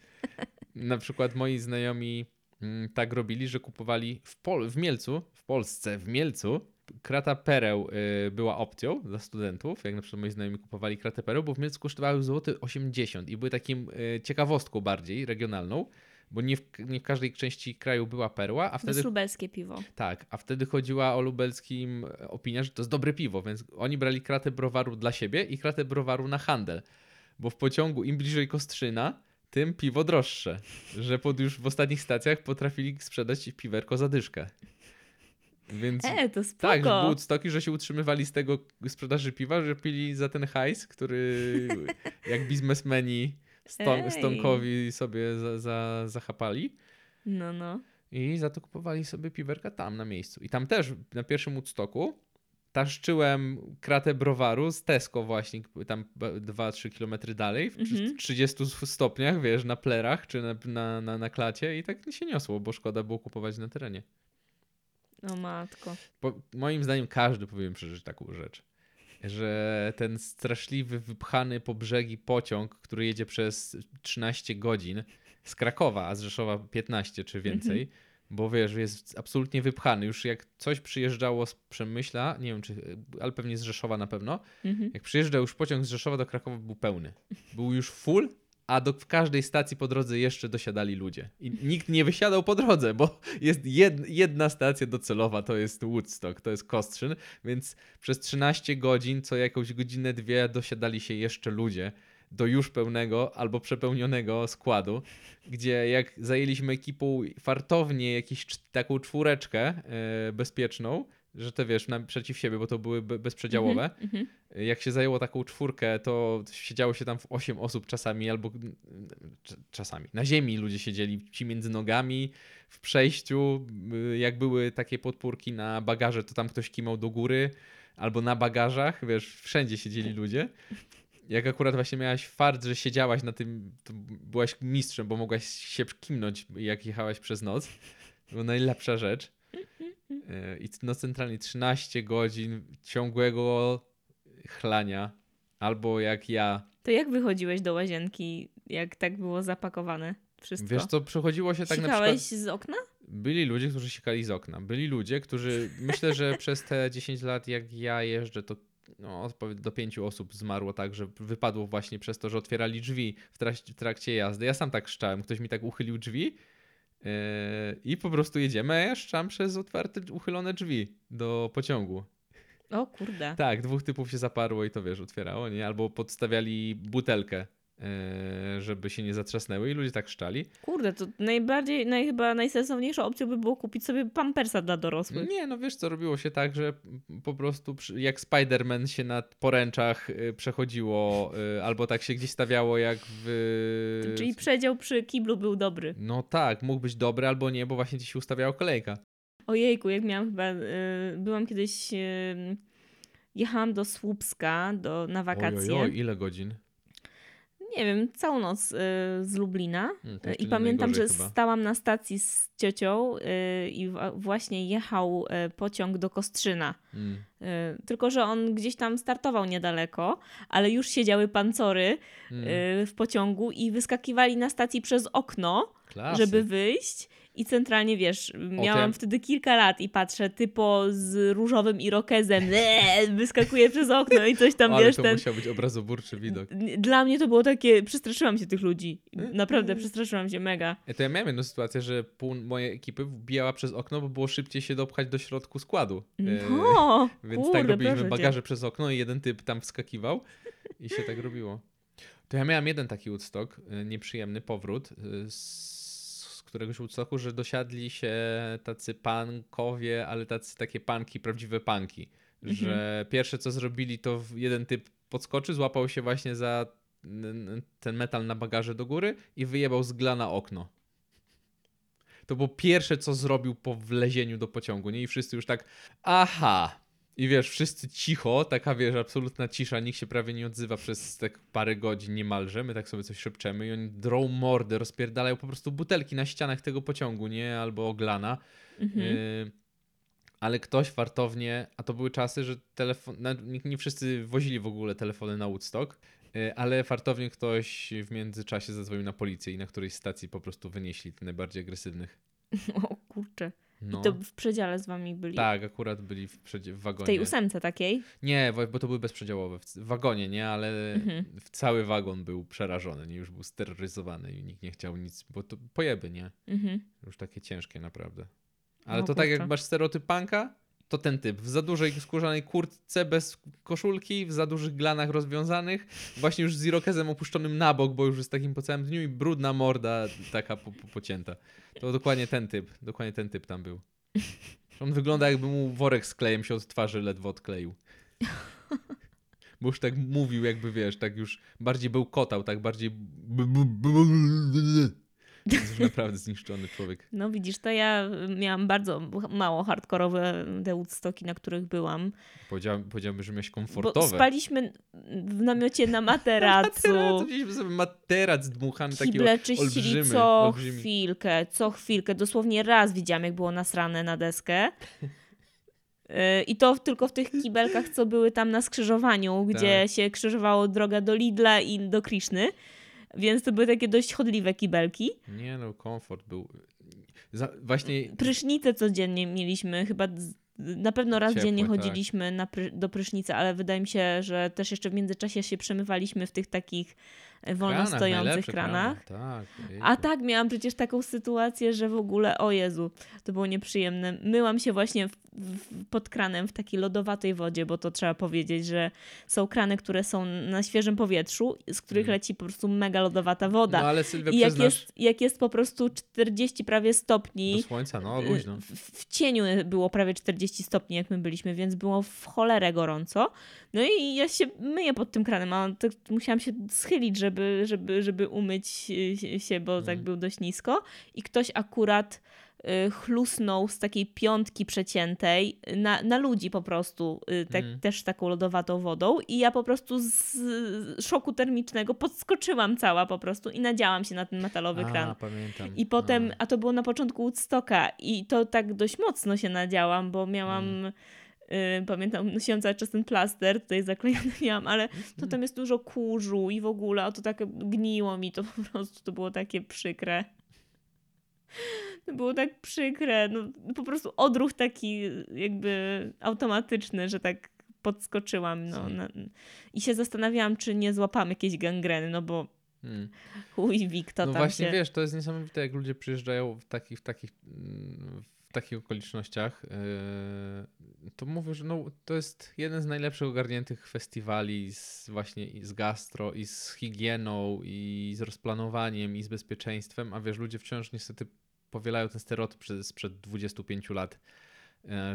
[SPEAKER 2] na przykład moi znajomi mm, tak robili, że kupowali w, Pol w Mielcu, w Polsce, w Mielcu, krata pereł y, była opcją dla studentów, jak na przykład moi znajomi kupowali kratę pereł, bo w Mielcu kosztowały złoty 80 i były takim y, ciekawostką bardziej regionalną, bo nie w, nie w każdej części kraju była perła, a
[SPEAKER 1] To
[SPEAKER 2] wtedy
[SPEAKER 1] jest lubelskie piwo.
[SPEAKER 2] tak, a wtedy chodziła o lubelskim e, opinia, że to jest dobre piwo, więc oni brali kratę browaru dla siebie i kratę browaru na handel. Bo w pociągu im bliżej Kostrzyna, tym piwo droższe. Że pod już w ostatnich stacjach potrafili sprzedać piwerko za dyszkę. Więc
[SPEAKER 1] E, to spoko.
[SPEAKER 2] tak, że były stoki, że się utrzymywali z tego sprzedaży piwa, że pili za ten hajs, który jak biznesmeni ston, stonkowi sobie za, za, zachapali.
[SPEAKER 1] No, no.
[SPEAKER 2] I za to kupowali sobie piwerka tam na miejscu. I tam też na pierwszym Woodstocku taszczyłem kratę browaru z Tesco właśnie, tam 2-3 kilometry dalej, w
[SPEAKER 1] Mhm.
[SPEAKER 2] 30 stopniach, wiesz, na plerach czy na, na, na, na klacie i tak się niosło, bo szkoda było kupować na terenie.
[SPEAKER 1] O matko.
[SPEAKER 2] Po, moim zdaniem każdy powinien przeżyć taką rzecz. Że ten straszliwy, wypchany po brzegi pociąg, który jedzie przez 13 godzin z Krakowa, a z Rzeszowa 15 czy więcej, bo wiesz, jest absolutnie wypchany. Już jak coś przyjeżdżało z Przemyśla, nie wiem czy, ale pewnie z Rzeszowa na pewno,
[SPEAKER 1] Mhm.
[SPEAKER 2] jak przyjeżdżał już pociąg z Rzeszowa do Krakowa był pełny. Był już full, a do, w każdej stacji po drodze jeszcze dosiadali ludzie. I nikt nie wysiadał po drodze, bo jest jed, jedna stacja docelowa, to jest Woodstock, to jest Kostrzyn, więc przez 13 godzin, co jakąś godzinę, dwie dosiadali się jeszcze ludzie do już pełnego albo przepełnionego składu, gdzie jak zajęliśmy ekipą fartownie jakąś taką czwóreczkę e, bezpieczną, że to wiesz, naprzeciw siebie, bo to były be- bezprzedziałowe,
[SPEAKER 1] Mhm.
[SPEAKER 2] jak się zajęło taką czwórkę, to siedziało się tam w 8 osób czasami, albo cz- czasami. Na ziemi ludzie siedzieli, ci między nogami, w przejściu. y, Jak były takie podpórki na bagaże, to tam ktoś kimał do góry, albo na bagażach, wiesz, wszędzie siedzieli ludzie. Jak akurat właśnie miałaś fart, że siedziałaś na tym, to byłaś mistrzem, bo mogłaś się kimnąć, jak jechałaś przez noc. To była najlepsza rzecz. E, I no centralnie 13 godzin ciągłego chlania. Albo jak ja.
[SPEAKER 1] To jak wychodziłeś do łazienki, jak tak było zapakowane wszystko?
[SPEAKER 2] Wiesz co, przechodziło się tak na
[SPEAKER 1] Sikałeś
[SPEAKER 2] przykład...
[SPEAKER 1] z okna?
[SPEAKER 2] Byli ludzie, którzy sikali z okna. Byli ludzie, którzy... Myślę, że przez te 10 lat, jak ja jeżdżę, to no, do pięciu osób zmarło tak, że wypadło właśnie przez to, że otwierali drzwi w trakcie, w trakcie jazdy. Ja sam tak szczałem. Ktoś mi tak uchylił drzwi yy, i po prostu jedziemy, a ja szczam przez otwarte, uchylone drzwi do pociągu.
[SPEAKER 1] O kurde.
[SPEAKER 2] Tak, dwóch typów się zaparło i to wiesz, otwierało, nie? Albo podstawiali butelkę, żeby się nie zatrzasnęły i ludzie tak szczali.
[SPEAKER 1] Kurde, to najbardziej, naj, chyba najsensowniejszą opcją by było kupić sobie pampersa dla dorosłych.
[SPEAKER 2] Nie, no wiesz co, robiło się tak, że po prostu jak Spider-Man się na poręczach e, przechodziło, e, albo tak się gdzieś stawiało jak w...
[SPEAKER 1] Czyli przedział przy kiblu był dobry.
[SPEAKER 2] No tak, mógł być dobry albo nie, bo właśnie ci się ustawiała kolejka.
[SPEAKER 1] Ojejku, jak miałam chyba, y, byłam kiedyś, y, jechałam do Słupska do, na wakacje.
[SPEAKER 2] Ojoj, ile godzin?
[SPEAKER 1] Nie wiem, całą noc y, z Lublina.
[SPEAKER 2] Hmm, to
[SPEAKER 1] Y, I pamiętam, że
[SPEAKER 2] chyba.
[SPEAKER 1] stałam na stacji z ciocią y, i w- właśnie jechał y, pociąg do Kostrzyna.
[SPEAKER 2] Mm,
[SPEAKER 1] Y, Tylko, że on gdzieś tam startował niedaleko, ale już siedziały pancory
[SPEAKER 2] mm,
[SPEAKER 1] y, w pociągu i wyskakiwali na stacji przez okno,
[SPEAKER 2] klasy.
[SPEAKER 1] żeby wyjść. I centralnie, wiesz, miałam wtedy kilka lat i patrzę, typo z różowym irokezem eee, wyskakuje przez okno i coś tam,
[SPEAKER 2] Ale
[SPEAKER 1] wiesz,
[SPEAKER 2] to
[SPEAKER 1] ten...
[SPEAKER 2] musiał być obrazoburczy widok.
[SPEAKER 1] Dla mnie to było takie, przestraszyłam się tych ludzi.
[SPEAKER 2] Mm.
[SPEAKER 1] Naprawdę, przestraszyłam się mega.
[SPEAKER 2] E, To ja miałem jedną sytuację, że pół mojej ekipy wbijała przez okno, bo było szybciej się dopchać do środku składu. E,
[SPEAKER 1] No,
[SPEAKER 2] Więc
[SPEAKER 1] kurde,
[SPEAKER 2] tak robiliśmy
[SPEAKER 1] cię.
[SPEAKER 2] bagaże przez okno i jeden typ tam wskakiwał i się tak robiło. To ja miałem jeden taki Woodstock, y, nieprzyjemny powrót z któregoś Woodstocku, że dosiadli się tacy pankowie, ale tacy takie panki, prawdziwe panki.
[SPEAKER 1] Mhm.
[SPEAKER 2] Że pierwsze co zrobili to jeden typ podskoczył, złapał się właśnie za ten metal na bagaże do góry i wyjebał z gla na okno. To było pierwsze, co zrobił po wlezieniu do pociągu, nie? I wszyscy już tak, aha. I wiesz, wszyscy cicho, taka wiesz, absolutna cisza, nikt się prawie nie odzywa przez tak parę godzin niemalże, my tak sobie coś szepczemy i oni drą mordę, rozpierdalają po prostu butelki na ścianach tego pociągu, nie? Albo oglana.
[SPEAKER 1] Mhm.
[SPEAKER 2] Y, ale ktoś fartownie, a to były czasy, że telefon, nie, nie wszyscy wozili w ogóle telefony na Woodstock, y, ale fartownie ktoś w międzyczasie zadzwonił na policję i na którejś stacji po prostu wynieśli tych najbardziej agresywnych.
[SPEAKER 1] O kurczę.
[SPEAKER 2] No.
[SPEAKER 1] I to w przedziale z wami byli.
[SPEAKER 2] Tak, akurat byli w, przedzie- w
[SPEAKER 1] W
[SPEAKER 2] wagonie.
[SPEAKER 1] tej ósemce takiej.
[SPEAKER 2] Nie, bo to były bezprzedziałowe. W w wagonie, nie, ale
[SPEAKER 1] Mhm.
[SPEAKER 2] w cały wagon był przerażony, nie? już był steroryzowany i nikt nie chciał nic, bo to pojeby, nie?
[SPEAKER 1] Mhm.
[SPEAKER 2] Już takie ciężkie naprawdę. Ale
[SPEAKER 1] No
[SPEAKER 2] to tak jak
[SPEAKER 1] kurczę.
[SPEAKER 2] masz stereotyp punka, to ten typ. W za dużej skórzanej kurtce, bez koszulki, w za dużych glanach rozwiązanych, właśnie już z irokezem opuszczonym na bok, bo już jest takim po całym dniu i brudna morda taka po, po, pocięta. To dokładnie ten typ, dokładnie ten typ tam był. On wygląda jakby mu worek z klejem się od twarzy ledwo odkleił. Bo już tak mówił, jakby wiesz, tak już bardziej był kotał, tak bardziej. Jest naprawdę zniszczony człowiek.
[SPEAKER 1] No widzisz, to ja miałam bardzo mało hardkorowe te Woodstocki, na których byłam.
[SPEAKER 2] Powiedziałem, powiedziałbym, że miałeś
[SPEAKER 1] Bo
[SPEAKER 2] komfortowe.
[SPEAKER 1] spaliśmy w namiocie na materacu.
[SPEAKER 2] Materac, widzieliśmy sobie materac dmuchany, taki olbrzymy,
[SPEAKER 1] co
[SPEAKER 2] olbrzymi.
[SPEAKER 1] chwilkę, co chwilkę. Dosłownie raz widziałam, jak było nasrane na deskę. Yy, I to tylko w tych kibelkach, co były tam na skrzyżowaniu, gdzie
[SPEAKER 2] Tak.
[SPEAKER 1] się krzyżowało droga do Lidla i do Kriszny. Więc to były takie dość chodliwe kibelki.
[SPEAKER 2] Nie no, komfort był. Za, właśnie
[SPEAKER 1] Prysznice codziennie mieliśmy, chyba na pewno raz
[SPEAKER 2] Ciepłe,
[SPEAKER 1] dziennie
[SPEAKER 2] tak.
[SPEAKER 1] chodziliśmy na pry, do prysznica, ale wydaje mi się, że też jeszcze w międzyczasie się przemywaliśmy w tych takich e, wolno
[SPEAKER 2] kranach,
[SPEAKER 1] stojących
[SPEAKER 2] najlepsze
[SPEAKER 1] kranach.
[SPEAKER 2] Tak.
[SPEAKER 1] A tak, miałam przecież taką sytuację, że w ogóle, o Jezu, to było nieprzyjemne. Myłam się właśnie w, pod kranem w takiej lodowatej wodzie, bo to trzeba powiedzieć, że są krany, które są na świeżym powietrzu, z których
[SPEAKER 2] Mhm.
[SPEAKER 1] leci po prostu mega lodowata woda.
[SPEAKER 2] No ale Sylwia,
[SPEAKER 1] I jak
[SPEAKER 2] przyznasz
[SPEAKER 1] jest, jak jest po prostu 40 prawie stopni,
[SPEAKER 2] do słońca, no luźno.
[SPEAKER 1] w, w cieniu było prawie 40 stopni, jak my byliśmy, więc było w cholerę gorąco. No i ja się myję pod tym kranem, a tak musiałam się schylić, żeby, żeby, żeby umyć y, się, bo tak
[SPEAKER 2] Mhm.
[SPEAKER 1] był dość nisko. I ktoś akurat y, chlusnął z takiej piątki przeciętej na, na ludzi po prostu, y, tak,
[SPEAKER 2] Mhm.
[SPEAKER 1] też taką lodowatą wodą i ja po prostu z szoku termicznego podskoczyłam cała po prostu i nadziałam się na ten metalowy kran.
[SPEAKER 2] A, pamiętam.
[SPEAKER 1] I potem,
[SPEAKER 2] A.
[SPEAKER 1] a to było na początku Woodstocka i to tak dość mocno się nadziałam, bo miałam,
[SPEAKER 2] Mm.
[SPEAKER 1] y, pamiętam, nosiłam cały czas ten plaster, tutaj zaklejony miałam, ale to tam jest dużo kurzu i w ogóle, a to tak gniło mi to po prostu, to było takie przykre. To było tak przykre, no po prostu odruch taki jakby automatyczny, że tak podskoczyłam, no.
[SPEAKER 2] Hmm.
[SPEAKER 1] Na, I się zastanawiałam, czy nie złapam jakiejś gangreny, no bo
[SPEAKER 2] Mm.
[SPEAKER 1] chuj wik, to
[SPEAKER 2] No
[SPEAKER 1] tam
[SPEAKER 2] właśnie,
[SPEAKER 1] się...
[SPEAKER 2] wiesz, to jest niesamowite, jak ludzie przyjeżdżają w takich, w takich, mm, takich okolicznościach, yy, to mówię, że no, to jest jeden z najlepszych ogarniętych festiwali z właśnie z gastro, i z higieną, i z rozplanowaniem, i z bezpieczeństwem, a wiesz, ludzie wciąż niestety powielają ten stereotyp sprzed 25 lat,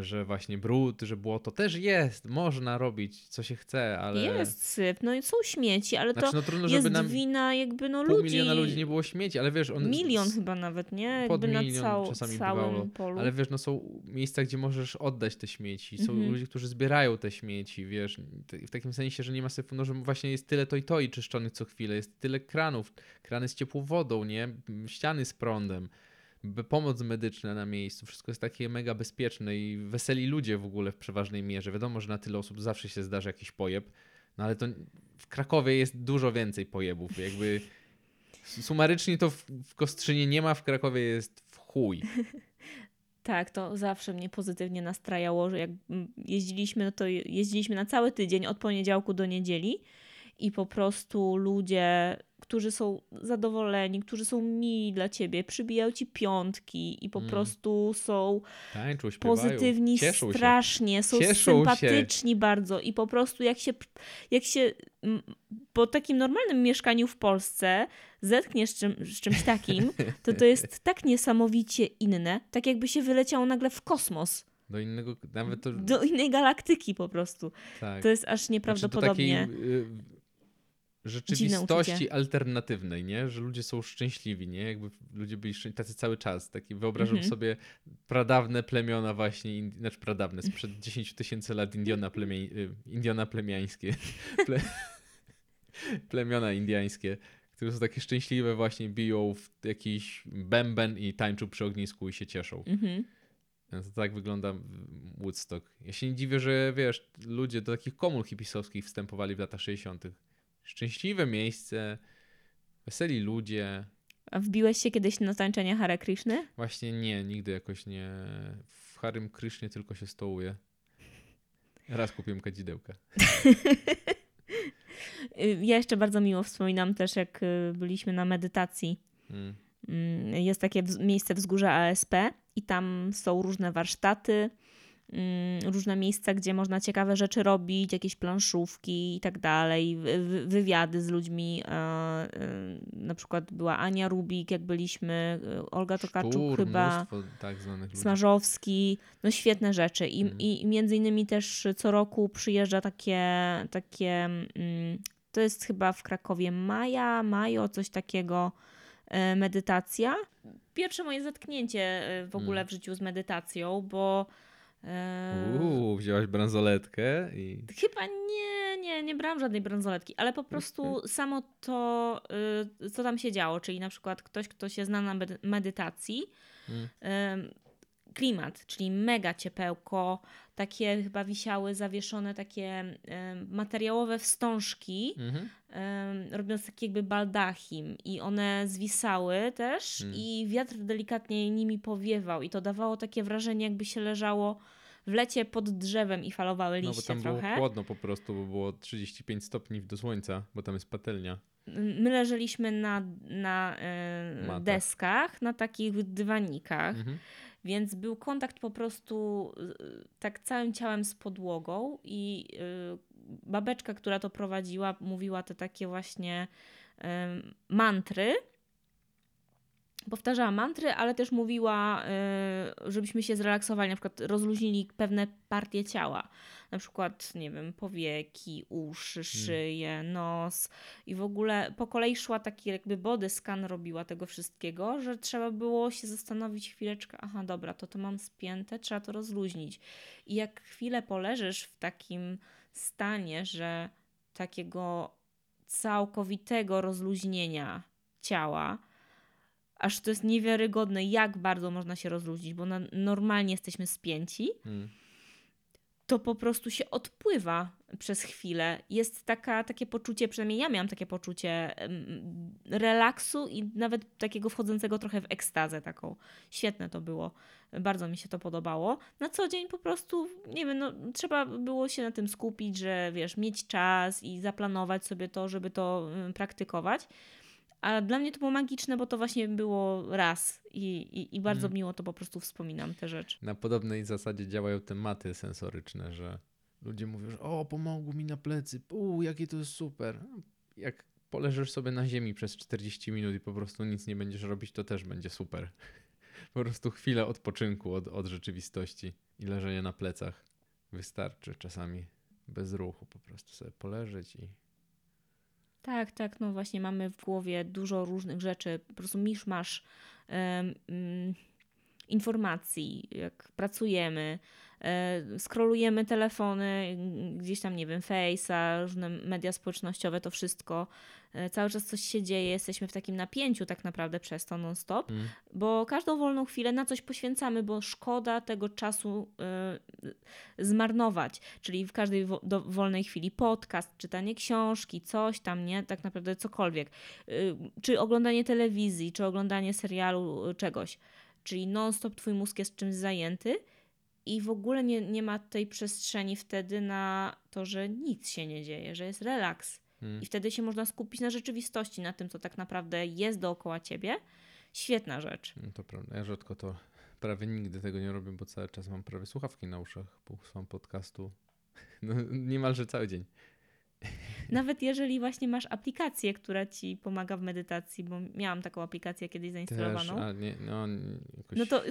[SPEAKER 2] że właśnie brud, że błoto też jest, można robić co się chce, ale...
[SPEAKER 1] Jest syp, no i są śmieci, ale
[SPEAKER 2] Znaczy,
[SPEAKER 1] to
[SPEAKER 2] no trudno,
[SPEAKER 1] jest
[SPEAKER 2] nam
[SPEAKER 1] wina jakby no
[SPEAKER 2] pół
[SPEAKER 1] ludzi.
[SPEAKER 2] miliona ludzi nie było śmieci, ale wiesz, on...
[SPEAKER 1] Milion chyba nawet, nie?
[SPEAKER 2] pod
[SPEAKER 1] Jakby na
[SPEAKER 2] milion
[SPEAKER 1] cał,
[SPEAKER 2] czasami
[SPEAKER 1] całym
[SPEAKER 2] bywało,
[SPEAKER 1] polu.
[SPEAKER 2] Ale wiesz, no są miejsca, gdzie możesz oddać te śmieci. Są
[SPEAKER 1] Mhm.
[SPEAKER 2] ludzie, którzy zbierają te śmieci, wiesz, w takim sensie, że nie ma syfu, no, że właśnie jest tyle to i to i czyszczonych co chwilę, jest tyle kranów, krany z ciepłą wodą, nie? Ściany z prądem, pomoc medyczna na miejscu, wszystko jest takie mega bezpieczne i weseli ludzie w ogóle w przeważnej mierze. Wiadomo, że na tyle osób zawsze się zdarzy jakiś pojeb, no ale to w Krakowie jest dużo więcej pojebów, jakby sumarycznie to w, Kostrzynie nie ma, w Krakowie jest w chuj.
[SPEAKER 1] Tak, to zawsze mnie pozytywnie nastrajało, że jak jeździliśmy, no to je- jeździliśmy na cały tydzień od poniedziałku do niedzieli i po prostu ludzie, którzy są zadowoleni, którzy są mili dla ciebie, przybijają ci piątki i po
[SPEAKER 2] Mm.
[SPEAKER 1] prostu są
[SPEAKER 2] Tańczą,
[SPEAKER 1] pozytywni
[SPEAKER 2] cieszą się.
[SPEAKER 1] strasznie, są
[SPEAKER 2] Cieszą
[SPEAKER 1] sympatyczni bardzo i po prostu jak się, jak się po takim normalnym mieszkaniu w Polsce zetkniesz z, czym, z czymś takim, to to jest tak niesamowicie inne, tak jakby się wyleciało nagle w kosmos,
[SPEAKER 2] Do innego, nawet to...
[SPEAKER 1] do innej galaktyki po prostu.
[SPEAKER 2] tak.
[SPEAKER 1] To jest aż
[SPEAKER 2] Znaczy, do
[SPEAKER 1] nieprawdopodobnie.
[SPEAKER 2] takiej, y, rzeczywistości alternatywnej, nie? Że ludzie są szczęśliwi, nie? Jakby ludzie byli szczęśliwi tacy cały czas. Taki wyobrażam
[SPEAKER 1] Mhm.
[SPEAKER 2] sobie pradawne plemiona właśnie, ind- znaczy pradawne, sprzed 10 tysięcy lat Indiona, plemie, y, Indiona plemiańskie. Ple, plemiona indiańskie, które są takie szczęśliwe właśnie, biją w jakiś bęben i tańczą przy ognisku i się cieszą.
[SPEAKER 1] Mhm.
[SPEAKER 2] To tak wygląda Woodstock. Ja się nie dziwię, że wiesz, ludzie do takich komul hipisowskich wstępowali w latach 60. Szczęśliwe miejsce, weseli ludzie.
[SPEAKER 1] A wbiłeś się kiedyś na tańczenie Hare Krishny?
[SPEAKER 2] Właśnie nie, nigdy jakoś nie. W Harym Krysznie tylko się stołuje. Raz kupiłem kadzidełka.
[SPEAKER 1] ja jeszcze bardzo miło wspominam też, jak y, byliśmy na medytacji. Hmm. Jest takie miejsce wzgórza ASP i tam są różne warsztaty, mm, różne miejsca, gdzie można ciekawe rzeczy robić, jakieś planszówki i tak dalej, wywiady z ludźmi. E, e, na przykład była Ania Rubik, jak byliśmy, e, Olga Tokarczuk Sztur, chyba,
[SPEAKER 2] tak
[SPEAKER 1] Smarzowski, no świetne rzeczy. I, hmm. I między innymi też co roku przyjeżdża takie, takie mm, to jest chyba w Krakowie Maja, Majo, coś takiego, medytacja pierwsze moje zetknięcie w ogóle hmm. w życiu z medytacją, bo.
[SPEAKER 2] Uuu, wzięłaś bransoletkę i.
[SPEAKER 1] Chyba nie, nie, nie brałam żadnej bransoletki, ale po prostu samo to, y, co tam się działo, czyli na przykład ktoś, kto się zna na medytacji, hmm klimat, czyli mega ciepełko, takie chyba wisiały zawieszone takie materiałowe wstążki, mhm. robiąc taki jakby baldachim i one zwisały też mhm. i wiatr delikatnie nimi powiewał i to dawało takie wrażenie jakby się leżało w lecie pod drzewem i falowały liście
[SPEAKER 2] No bo tam
[SPEAKER 1] trochę.
[SPEAKER 2] było chłodno po prostu, bo było 35 stopni do słońca, bo tam jest patelnia.
[SPEAKER 1] My leżeliśmy na, na y, deskach, na takich dywanikach. Mhm. Więc był kontakt po prostu tak całym ciałem z podłogą i y, babeczka, która to prowadziła, mówiła te takie właśnie mantry. Powtarzała mantry, ale też mówiła, y, żebyśmy się zrelaksowali, na przykład rozluźnili pewne partie ciała na przykład, nie wiem, powieki, uszy, hmm. szyję, nos i w ogóle po kolei szła taki jakby body scan robiła tego wszystkiego, że trzeba było się zastanowić chwileczkę, aha, dobra, to to mam spięte, trzeba to rozluźnić. I jak chwilę poleżysz w takim stanie, że takiego całkowitego rozluźnienia ciała, aż to jest niewiarygodne, jak bardzo można się rozluźnić, bo na, normalnie jesteśmy spięci. Hmm to po prostu się odpływa przez chwilę. Jest taka, takie poczucie, przynajmniej ja miałam takie poczucie relaksu i nawet takiego wchodzącego trochę w ekstazę taką. Świetne to było. Bardzo mi się to podobało. Na co dzień po prostu, nie wiem, no, trzeba było się na tym skupić, że wiesz, mieć czas i zaplanować sobie to, żeby to praktykować. A dla mnie to było magiczne, bo to właśnie było raz i, i, i bardzo hmm. miło to po prostu wspominam, te rzeczy.
[SPEAKER 2] Na podobnej zasadzie działają te maty sensoryczne, że ludzie mówią, że o, pomogło mi na plecy, uuu, jakie to jest super. Jak poleżysz sobie na ziemi przez 40 minut i po prostu nic nie będziesz robić, to też będzie super. Po prostu chwilę odpoczynku od, od rzeczywistości i leżenie na plecach wystarczy czasami bez ruchu, po prostu sobie poleżeć i
[SPEAKER 1] tak, tak, no właśnie mamy w głowie dużo różnych rzeczy, po prostu misz masz um, informacji, jak pracujemy, e, scrollujemy telefony, gdzieś tam, nie wiem, Face'a, różne media społecznościowe, to wszystko E, cały czas coś się dzieje, jesteśmy w takim napięciu tak naprawdę przez to non-stop, mm. bo każdą wolną chwilę na coś poświęcamy, bo szkoda tego czasu y, zmarnować. Czyli w każdej wo wolnej chwili podcast, czytanie książki, coś tam, nie? Tak naprawdę cokolwiek. Y, czy oglądanie telewizji, czy oglądanie serialu, czegoś. Czyli non-stop twój mózg jest czymś zajęty i w ogóle nie, nie ma tej przestrzeni wtedy na to, że nic się nie dzieje, że jest relaks. Hmm. I wtedy się można skupić na rzeczywistości, na tym, co tak naprawdę jest dookoła ciebie. Świetna rzecz.
[SPEAKER 2] No to prawda. Ja rzadko to prawie nigdy tego nie robię, bo cały czas mam prawie słuchawki na uszach, bo słucham podcastu no, niemalże cały dzień.
[SPEAKER 1] Nawet jeżeli właśnie masz aplikację, która ci pomaga w medytacji, bo miałam taką aplikację kiedyś zainstalowaną.
[SPEAKER 2] Też, a nie, no,
[SPEAKER 1] no to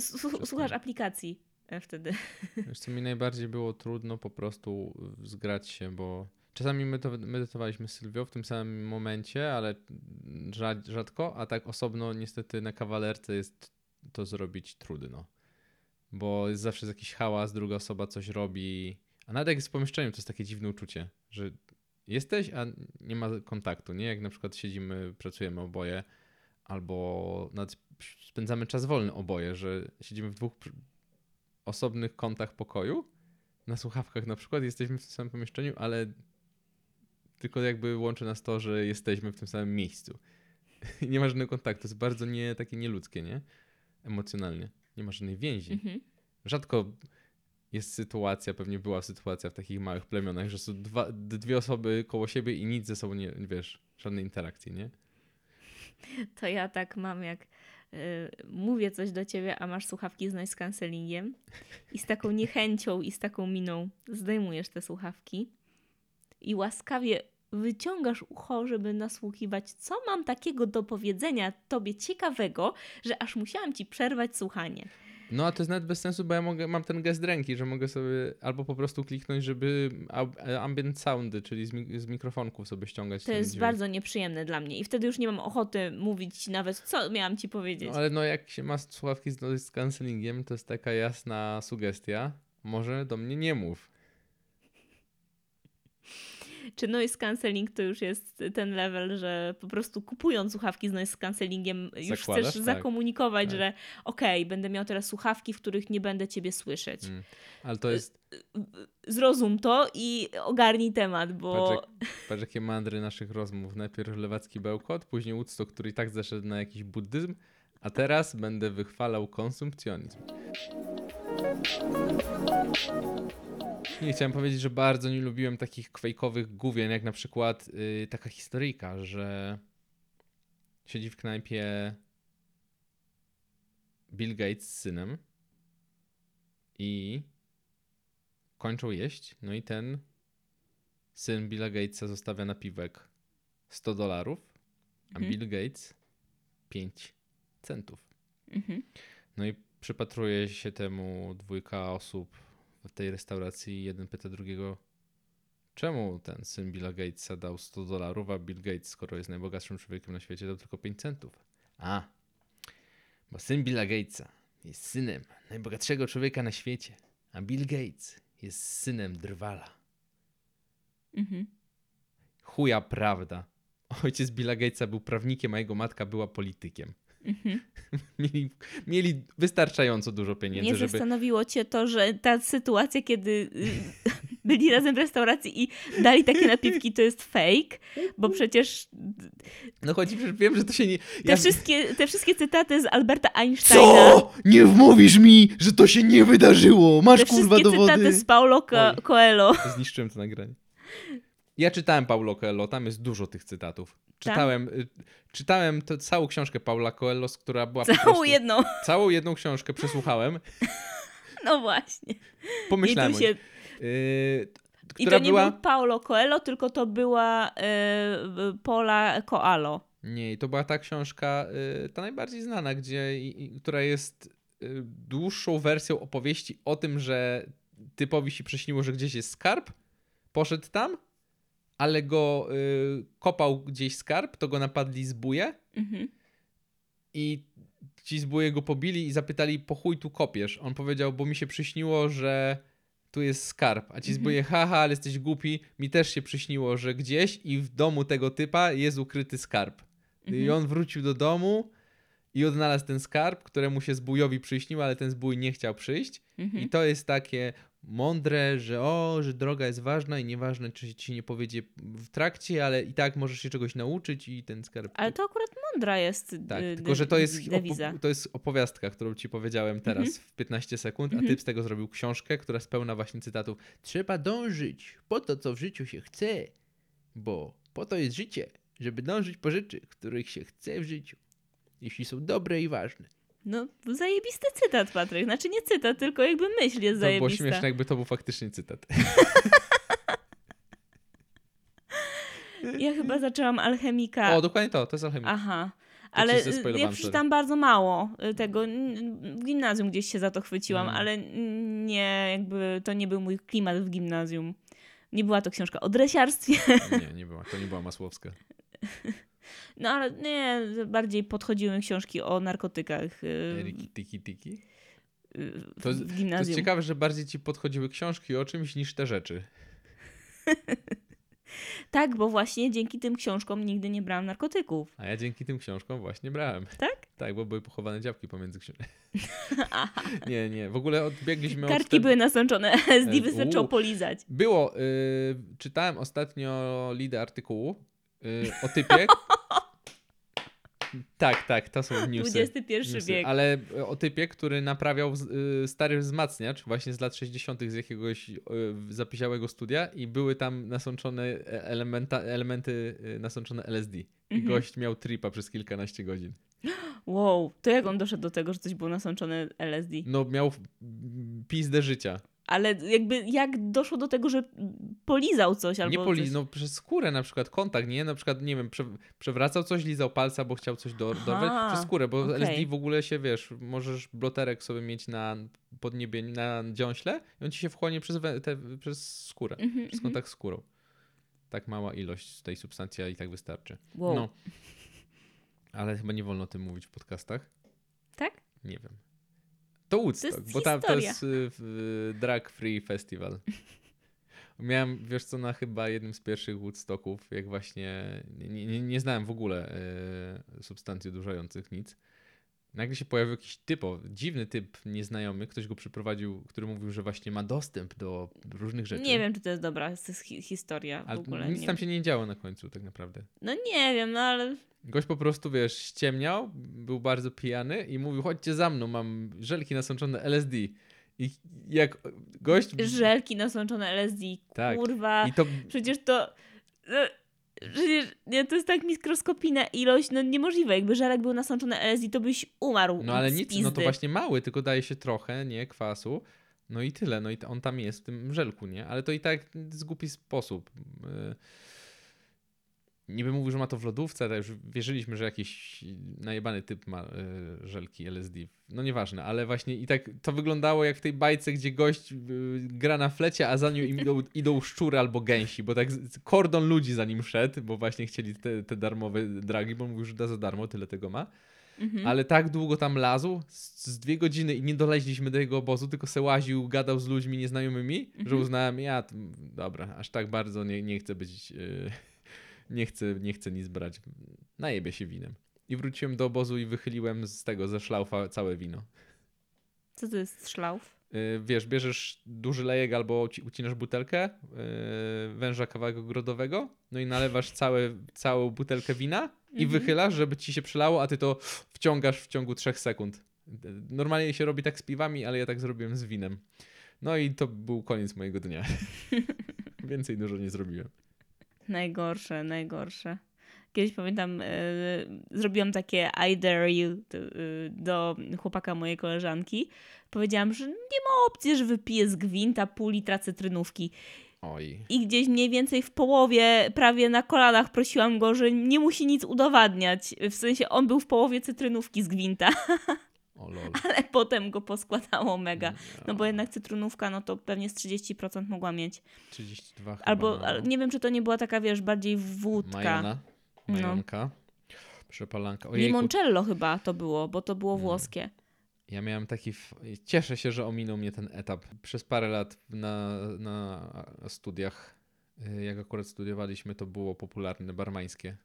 [SPEAKER 1] słuchasz aplikacji wtedy.
[SPEAKER 2] Wiesz co, mi najbardziej było trudno po prostu zgrać się, bo Czasami medytowaliśmy z Sylwią w tym samym momencie, ale rzadko, a tak osobno niestety na kawalerce jest to zrobić trudno. Bo jest zawsze jakiś hałas, druga osoba coś robi. A nawet jak jest w pomieszczeniu, to jest takie dziwne uczucie, że jesteś, a nie ma kontaktu, nie? Jak na przykład siedzimy, pracujemy oboje, albo nawet spędzamy czas wolny oboje, że siedzimy w dwóch osobnych kątach pokoju, na słuchawkach na przykład, jesteśmy w tym samym pomieszczeniu, ale tylko jakby łączy nas to, że jesteśmy w tym samym miejscu. I nie ma żadnego kontaktu. To jest bardzo nie, takie nieludzkie, nie? Emocjonalnie. Nie ma żadnej więzi.
[SPEAKER 1] Mhm.
[SPEAKER 2] Rzadko jest sytuacja, pewnie była sytuacja w takich małych plemionach, że są dwa, dwie osoby koło siebie i nic ze sobą nie, wiesz, żadnej interakcji, nie?
[SPEAKER 1] To ja tak mam, jak mówię coś do ciebie, a masz słuchawki z noise cancellingiem i z taką niechęcią i z taką miną zdejmujesz te słuchawki i łaskawie wyciągasz ucho, żeby nasłuchiwać, co mam takiego do powiedzenia tobie ciekawego, że aż musiałam ci przerwać słuchanie.
[SPEAKER 2] No a to jest nawet bez sensu, bo ja mogę, mam ten gest ręki, że mogę sobie albo po prostu kliknąć, żeby ab- ambient soundy, czyli z, mi- z mikrofonków sobie ściągać.
[SPEAKER 1] To jest
[SPEAKER 2] dźwięk.
[SPEAKER 1] bardzo nieprzyjemne dla mnie i wtedy już nie mam ochoty mówić nawet, co miałam ci powiedzieć.
[SPEAKER 2] No, ale no jak się ma słuchawki z noise cancellingiem, to jest taka jasna sugestia. Może do mnie nie mów.
[SPEAKER 1] Czy noise cancelling to już jest ten level, że po prostu kupując słuchawki z noise cancellingiem już
[SPEAKER 2] Zakładasz?
[SPEAKER 1] chcesz
[SPEAKER 2] Tak.
[SPEAKER 1] zakomunikować,
[SPEAKER 2] Tak.
[SPEAKER 1] że okej, będę miał teraz słuchawki, w których nie będę ciebie słyszeć.
[SPEAKER 2] Mm. Ale to jest,
[SPEAKER 1] Zrozum to i ogarnij temat, bo
[SPEAKER 2] patrz, jak, patrz jakie mandry naszych rozmów. Najpierw lewacki bełkot, później Woodstock, który i tak zeszedł na jakiś buddyzm, a teraz będę wychwalał konsumpcjonizm. Nie, chciałem powiedzieć, że bardzo nie lubiłem takich kwejkowych główien, jak na przykład y, taka historyjka, że siedzi w knajpie Bill Gates z synem i kończą jeść, no i ten syn Billa Gatesa zostawia na piwek 100 dolarów, a
[SPEAKER 1] Mhm.
[SPEAKER 2] Bill Gates 5 centów.
[SPEAKER 1] mhm.
[SPEAKER 2] No i przypatruje się temu dwójka osób w tej restauracji. Jeden pyta drugiego, czemu ten syn Billa Gatesa dał 100 dolarów, a Bill Gates, skoro jest najbogatszym człowiekiem na świecie, dał tylko 5 centów. A, bo syn Billa Gatesa jest synem najbogatszego człowieka na świecie, a Bill Gates jest synem drwala.
[SPEAKER 1] Mhm.
[SPEAKER 2] Chuja prawda. Ojciec Billa Gatesa był prawnikiem, a jego matka była politykiem.
[SPEAKER 1] Mhm.
[SPEAKER 2] Mieli, mieli wystarczająco dużo pieniędzy,
[SPEAKER 1] Nie
[SPEAKER 2] żeby...
[SPEAKER 1] zastanowiło cię to, że ta sytuacja, kiedy y, byli razem w restauracji i dali takie napiwki, to jest fake, bo przecież
[SPEAKER 2] No chodzi, że wiem, że to się nie...
[SPEAKER 1] te,
[SPEAKER 2] Ja...
[SPEAKER 1] wszystkie, te wszystkie cytaty z Alberta Einsteina,
[SPEAKER 2] Co? Nie wmówisz mi, że to się nie wydarzyło! Masz
[SPEAKER 1] te
[SPEAKER 2] kurwa
[SPEAKER 1] wszystkie
[SPEAKER 2] dowody!
[SPEAKER 1] cytaty z Paulo Co-. Coelho.
[SPEAKER 2] Zniszczyłem to nagranie. Ja czytałem Paulo Coelho, tam jest dużo tych cytatów. Czytałem, y, czytałem tę całą książkę Paula Coelho, która była
[SPEAKER 1] Całą
[SPEAKER 2] prostu...
[SPEAKER 1] jedną.
[SPEAKER 2] Całą jedną książkę przesłuchałem.
[SPEAKER 1] No właśnie.
[SPEAKER 2] Pomyślałem
[SPEAKER 1] I,
[SPEAKER 2] o
[SPEAKER 1] tu się,
[SPEAKER 2] niej. Y,
[SPEAKER 1] I to nie
[SPEAKER 2] była...
[SPEAKER 1] był Paulo Coelho, tylko to była y, Paula Coalo.
[SPEAKER 2] Nie, i to była ta książka, y, ta najbardziej znana, gdzie, i, i, która jest y, dłuższą wersją opowieści o tym, że typowi się przyśniło, że gdzieś jest skarb, poszedł tam, ale go y, kopał gdzieś skarb, to go napadli zbóje
[SPEAKER 1] Mhm.
[SPEAKER 2] i ci zbóje go pobili i zapytali, po chuj tu kopiesz? On powiedział, bo mi się przyśniło, że tu jest skarb. A ci
[SPEAKER 1] Mhm.
[SPEAKER 2] zbóje, haha, ale jesteś głupi, mi też się przyśniło, że gdzieś i w domu tego typa jest ukryty skarb. I
[SPEAKER 1] Mhm.
[SPEAKER 2] on wrócił do domu i odnalazł ten skarb, któremu się zbójowi przyśnił, ale ten zbój nie chciał przyjść.
[SPEAKER 1] Mhm.
[SPEAKER 2] I to jest takie mądre, że o, że droga jest ważna i nieważne, czy ci nie powiedzie w trakcie, ale i tak możesz się czegoś nauczyć i ten skarb.
[SPEAKER 1] Ale to akurat mądra jest
[SPEAKER 2] Tak,
[SPEAKER 1] y,
[SPEAKER 2] tylko że to jest, to jest opowiastka, którą ci powiedziałem teraz
[SPEAKER 1] Mhm.
[SPEAKER 2] w 15 sekund, a
[SPEAKER 1] Mhm.
[SPEAKER 2] typ z tego zrobił książkę, która jest pełna właśnie cytatów. Trzeba dążyć po to, co w życiu się chce, bo po to jest życie, żeby dążyć po rzeczy, których się chce w życiu, jeśli są dobre i ważne.
[SPEAKER 1] No, zajebisty cytat, Patryk. Znaczy nie cytat, tylko jakby myśl jest
[SPEAKER 2] To było
[SPEAKER 1] zajebista.
[SPEAKER 2] śmieszne, jakby to był faktycznie cytat.
[SPEAKER 1] Ja chyba zaczęłam alchemika.
[SPEAKER 2] O, dokładnie to, to jest alchemik.
[SPEAKER 1] Aha. Ale y, ja
[SPEAKER 2] sorry.
[SPEAKER 1] przeczytałam bardzo mało y, tego. W gimnazjum gdzieś się za to chwyciłam,
[SPEAKER 2] Mm.
[SPEAKER 1] ale nie, jakby to nie był mój klimat w gimnazjum. Nie była to książka o dresiarstwie.
[SPEAKER 2] Nie, nie była, to nie była Masłowska.
[SPEAKER 1] No ale nie, bardziej podchodziły mi książki o narkotykach y,
[SPEAKER 2] Riki, tiki, tiki.
[SPEAKER 1] y,
[SPEAKER 2] To To jest ciekawe, że bardziej ci podchodziły książki o czymś niż te rzeczy.
[SPEAKER 1] Tak, bo właśnie dzięki tym książkom nigdy nie brałam narkotyków.
[SPEAKER 2] A ja dzięki tym książkom właśnie brałem.
[SPEAKER 1] Tak?
[SPEAKER 2] Tak, bo były pochowane działki pomiędzy książkami. nie, nie. W ogóle odbiegliśmy od...
[SPEAKER 1] Kartki
[SPEAKER 2] te-
[SPEAKER 1] były nasączone LSD, wystarczyło polizać.
[SPEAKER 2] Było, y, czytałem ostatnio lidę artykułu o typie. Tak, tak, to są newsy.
[SPEAKER 1] XXI
[SPEAKER 2] newsy.
[SPEAKER 1] wiek.
[SPEAKER 2] Ale o typie, który naprawiał y, stary wzmacniacz właśnie z lat 60. z jakiegoś y, zapisiałego studia i były tam nasączone e, elementa, elementy y, nasączone LSD. I
[SPEAKER 1] Mhm.
[SPEAKER 2] gość miał tripa przez kilkanaście godzin.
[SPEAKER 1] Wow, to jak on doszedł do tego, że coś było nasączone LSD?
[SPEAKER 2] No miał mm, pizdę życia.
[SPEAKER 1] Ale jakby jak doszło do tego, że polizał coś albo
[SPEAKER 2] nie poli,
[SPEAKER 1] coś...
[SPEAKER 2] no przez skórę na przykład, kontakt, nie? Na przykład, nie wiem, prze, przewracał coś, lizał palca, bo chciał coś do, dorwać przez skórę, bo
[SPEAKER 1] okej.
[SPEAKER 2] LSD w ogóle się, wiesz, możesz bloterek sobie mieć na podniebie, na dziąśle i on ci się wchłonie przez, te, przez skórę,
[SPEAKER 1] Mhm,
[SPEAKER 2] przez
[SPEAKER 1] mhm.
[SPEAKER 2] kontakt z skórą. Tak mała ilość tej substancji i tak wystarczy.
[SPEAKER 1] Wow.
[SPEAKER 2] No. Ale chyba nie wolno o tym mówić w podcastach.
[SPEAKER 1] Tak?
[SPEAKER 2] Nie wiem. To Woodstock,
[SPEAKER 1] jest
[SPEAKER 2] bo tam to
[SPEAKER 1] historia.
[SPEAKER 2] jest y, Drag Free Festival. Miałem, wiesz co, na chyba jednym z pierwszych Woodstocków, jak właśnie nie, nie, nie znałem w ogóle y, substancji odurzających, nic. Nagle się pojawił jakiś typo, dziwny typ nieznajomy, ktoś go przyprowadził, który mówił, że właśnie ma dostęp do różnych rzeczy.
[SPEAKER 1] Nie wiem, czy to jest dobra to jest hi historia
[SPEAKER 2] Ale
[SPEAKER 1] w ogóle.
[SPEAKER 2] nic
[SPEAKER 1] nie
[SPEAKER 2] tam
[SPEAKER 1] wiem.
[SPEAKER 2] się nie działo na końcu tak naprawdę.
[SPEAKER 1] No nie wiem, no ale
[SPEAKER 2] Gość po prostu, wiesz, ściemniał, był bardzo pijany i mówił, chodźcie za mną, mam żelki nasączone LSD. I jak gość...
[SPEAKER 1] żelki nasączone LSD,
[SPEAKER 2] Tak.
[SPEAKER 1] kurwa,
[SPEAKER 2] I to...
[SPEAKER 1] przecież to... nie, to jest tak mikroskopijna ilość, no niemożliwe. Jakby żelek był nasączony LSD, to byś umarł
[SPEAKER 2] No ale nic,
[SPEAKER 1] pizdy.
[SPEAKER 2] no to właśnie mały, tylko daje się trochę, nie, kwasu. No i tyle, no i on tam jest w tym żelku, nie? Ale to i tak z głupi sposób. Yy, Niby mówił, że ma to w lodówce, ale już wierzyliśmy, że jakiś najebany typ ma y, żelki LSD. No nieważne, ale właśnie i tak to wyglądało jak w tej bajce, gdzie gość y, gra na flecie, a za nim idą, idą szczury albo gęsi, bo tak kordon ludzi za nim szedł, bo właśnie chcieli te, te darmowe dragi, bo mówił, że da za darmo, tyle tego ma.
[SPEAKER 1] Mhm.
[SPEAKER 2] Ale tak długo tam lazł, z, z dwie godziny i nie doleźliśmy do jego obozu, tylko se łaził, gadał z ludźmi nieznajomymi, że
[SPEAKER 1] Mhm.
[SPEAKER 2] uznałem, ja, dobra, aż tak bardzo nie, nie chcę być, yy, nie, chcę, nie chcę nic brać, najebie się winem. I wróciłem do obozu i wychyliłem z tego, ze szlaufa całe wino.
[SPEAKER 1] Co to jest szlauf?
[SPEAKER 2] Yy, wiesz, bierzesz duży lejek albo uci- ucinasz butelkę, yy, węża kawałek ogrodowego, no i nalewasz całe, całą butelkę wina i
[SPEAKER 1] Mhm.
[SPEAKER 2] wychylasz, żeby ci się przelało, a ty to wciągasz w ciągu trzech sekund. Normalnie się robi tak z piwami, ale ja tak zrobiłem z winem. No i to był koniec mojego dnia. Więcej dużo nie zrobiłem.
[SPEAKER 1] Najgorsze, najgorsze. Kiedyś pamiętam, e, zrobiłam takie I dare you e, do chłopaka mojej koleżanki. Powiedziałam, że nie ma opcji, że wypiję z gwinta pół litra cytrynówki.
[SPEAKER 2] Oj.
[SPEAKER 1] I gdzieś mniej więcej w połowie, prawie na kolanach prosiłam go, że nie musi nic udowadniać. W sensie on był w połowie cytrynówki z gwinta. ale potem go poskładało mega. No bo jednak cytrynówka, no to pewnie z 30% mogła mieć.
[SPEAKER 2] 32 chyba,
[SPEAKER 1] Albo,
[SPEAKER 2] no.
[SPEAKER 1] ale nie wiem, czy to nie była taka, wiesz, bardziej wódka.
[SPEAKER 2] Majona.
[SPEAKER 1] No.
[SPEAKER 2] Majonka. Przepalanka. Ojejku,
[SPEAKER 1] Limoncello chyba to było, bo to było
[SPEAKER 2] Mm.
[SPEAKER 1] włoskie.
[SPEAKER 2] Ja miałem taki. f- Cieszę się, że ominął mnie ten etap. Przez parę lat na, na studiach, y, jak akurat studiowaliśmy, to było popularne barmańskie.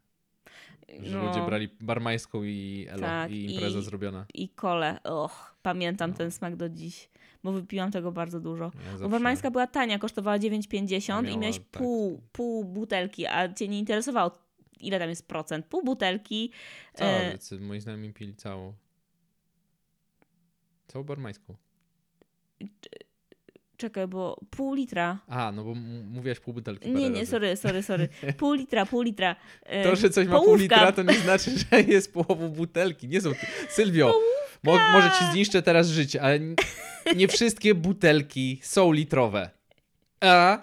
[SPEAKER 2] Że
[SPEAKER 1] No.
[SPEAKER 2] ludzie brali barmańską i elo,
[SPEAKER 1] Tak,
[SPEAKER 2] i impreza
[SPEAKER 1] i-
[SPEAKER 2] zrobiona.
[SPEAKER 1] I kole. Och, pamiętam
[SPEAKER 2] No.
[SPEAKER 1] ten smak do dziś, bo wypiłam tego bardzo dużo.
[SPEAKER 2] Ja
[SPEAKER 1] Bo barmańska była tania, kosztowała 9,50 i miałeś
[SPEAKER 2] tak.
[SPEAKER 1] pół, pół butelki, a cię nie interesowało, ile tam jest procent. Pół butelki.
[SPEAKER 2] Całe, e,cy- moi znajomi pili całą. Całą barmańską.
[SPEAKER 1] Czekaj, bo pół litra.
[SPEAKER 2] A, no bo m- mówiłaś pół butelki
[SPEAKER 1] Nie, nie,
[SPEAKER 2] razy.
[SPEAKER 1] sorry, sorry, sorry. Pół litra, pół litra. E,
[SPEAKER 2] To, że coś ma pół
[SPEAKER 1] połówka.
[SPEAKER 2] litra, to nie znaczy, że jest połową butelki. Nie są. Sylwio, mo może ci zniszczę teraz życie, ale nie wszystkie butelki są litrowe. A?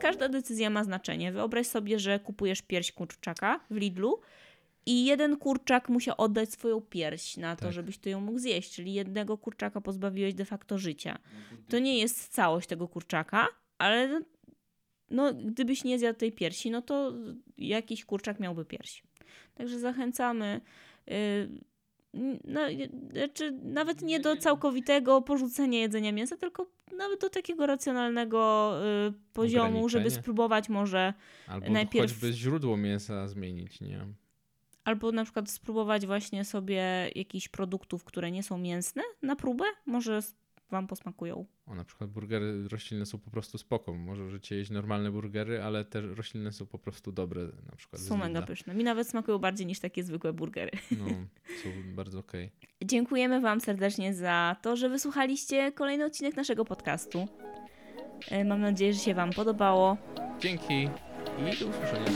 [SPEAKER 1] Każda decyzja ma znaczenie. Wyobraź sobie, że kupujesz pierś kurczaka w Lidlu i jeden kurczak musiał oddać swoją pierś na to,
[SPEAKER 2] Tak.
[SPEAKER 1] żebyś ty ją mógł zjeść, czyli jednego kurczaka pozbawiłeś de facto życia. To nie jest całość tego kurczaka, ale no, no, gdybyś nie zjadł tej piersi, no to jakiś kurczak miałby pierś. Także zachęcamy. y, no, znaczy nawet nie do całkowitego porzucenia jedzenia mięsa, tylko nawet do takiego racjonalnego y, poziomu, żeby spróbować może
[SPEAKER 2] Albo
[SPEAKER 1] Najpierw-
[SPEAKER 2] choćby źródło mięsa zmienić, nie?
[SPEAKER 1] Albo na przykład spróbować właśnie sobie jakichś produktów, które nie są mięsne na próbę, może wam posmakują.
[SPEAKER 2] O, na przykład burgery roślinne są po prostu spoko. Możecie jeść normalne burgery, ale te roślinne są po prostu dobre. Na przykład
[SPEAKER 1] Są mega pyszne. Mi nawet smakują bardziej niż takie zwykłe burgery.
[SPEAKER 2] No, są bardzo okej.
[SPEAKER 1] Dziękujemy Wam serdecznie za to, że wysłuchaliście kolejny odcinek naszego podcastu. E, Mam nadzieję, że się Wam podobało.
[SPEAKER 2] Dzięki i do usłyszenia.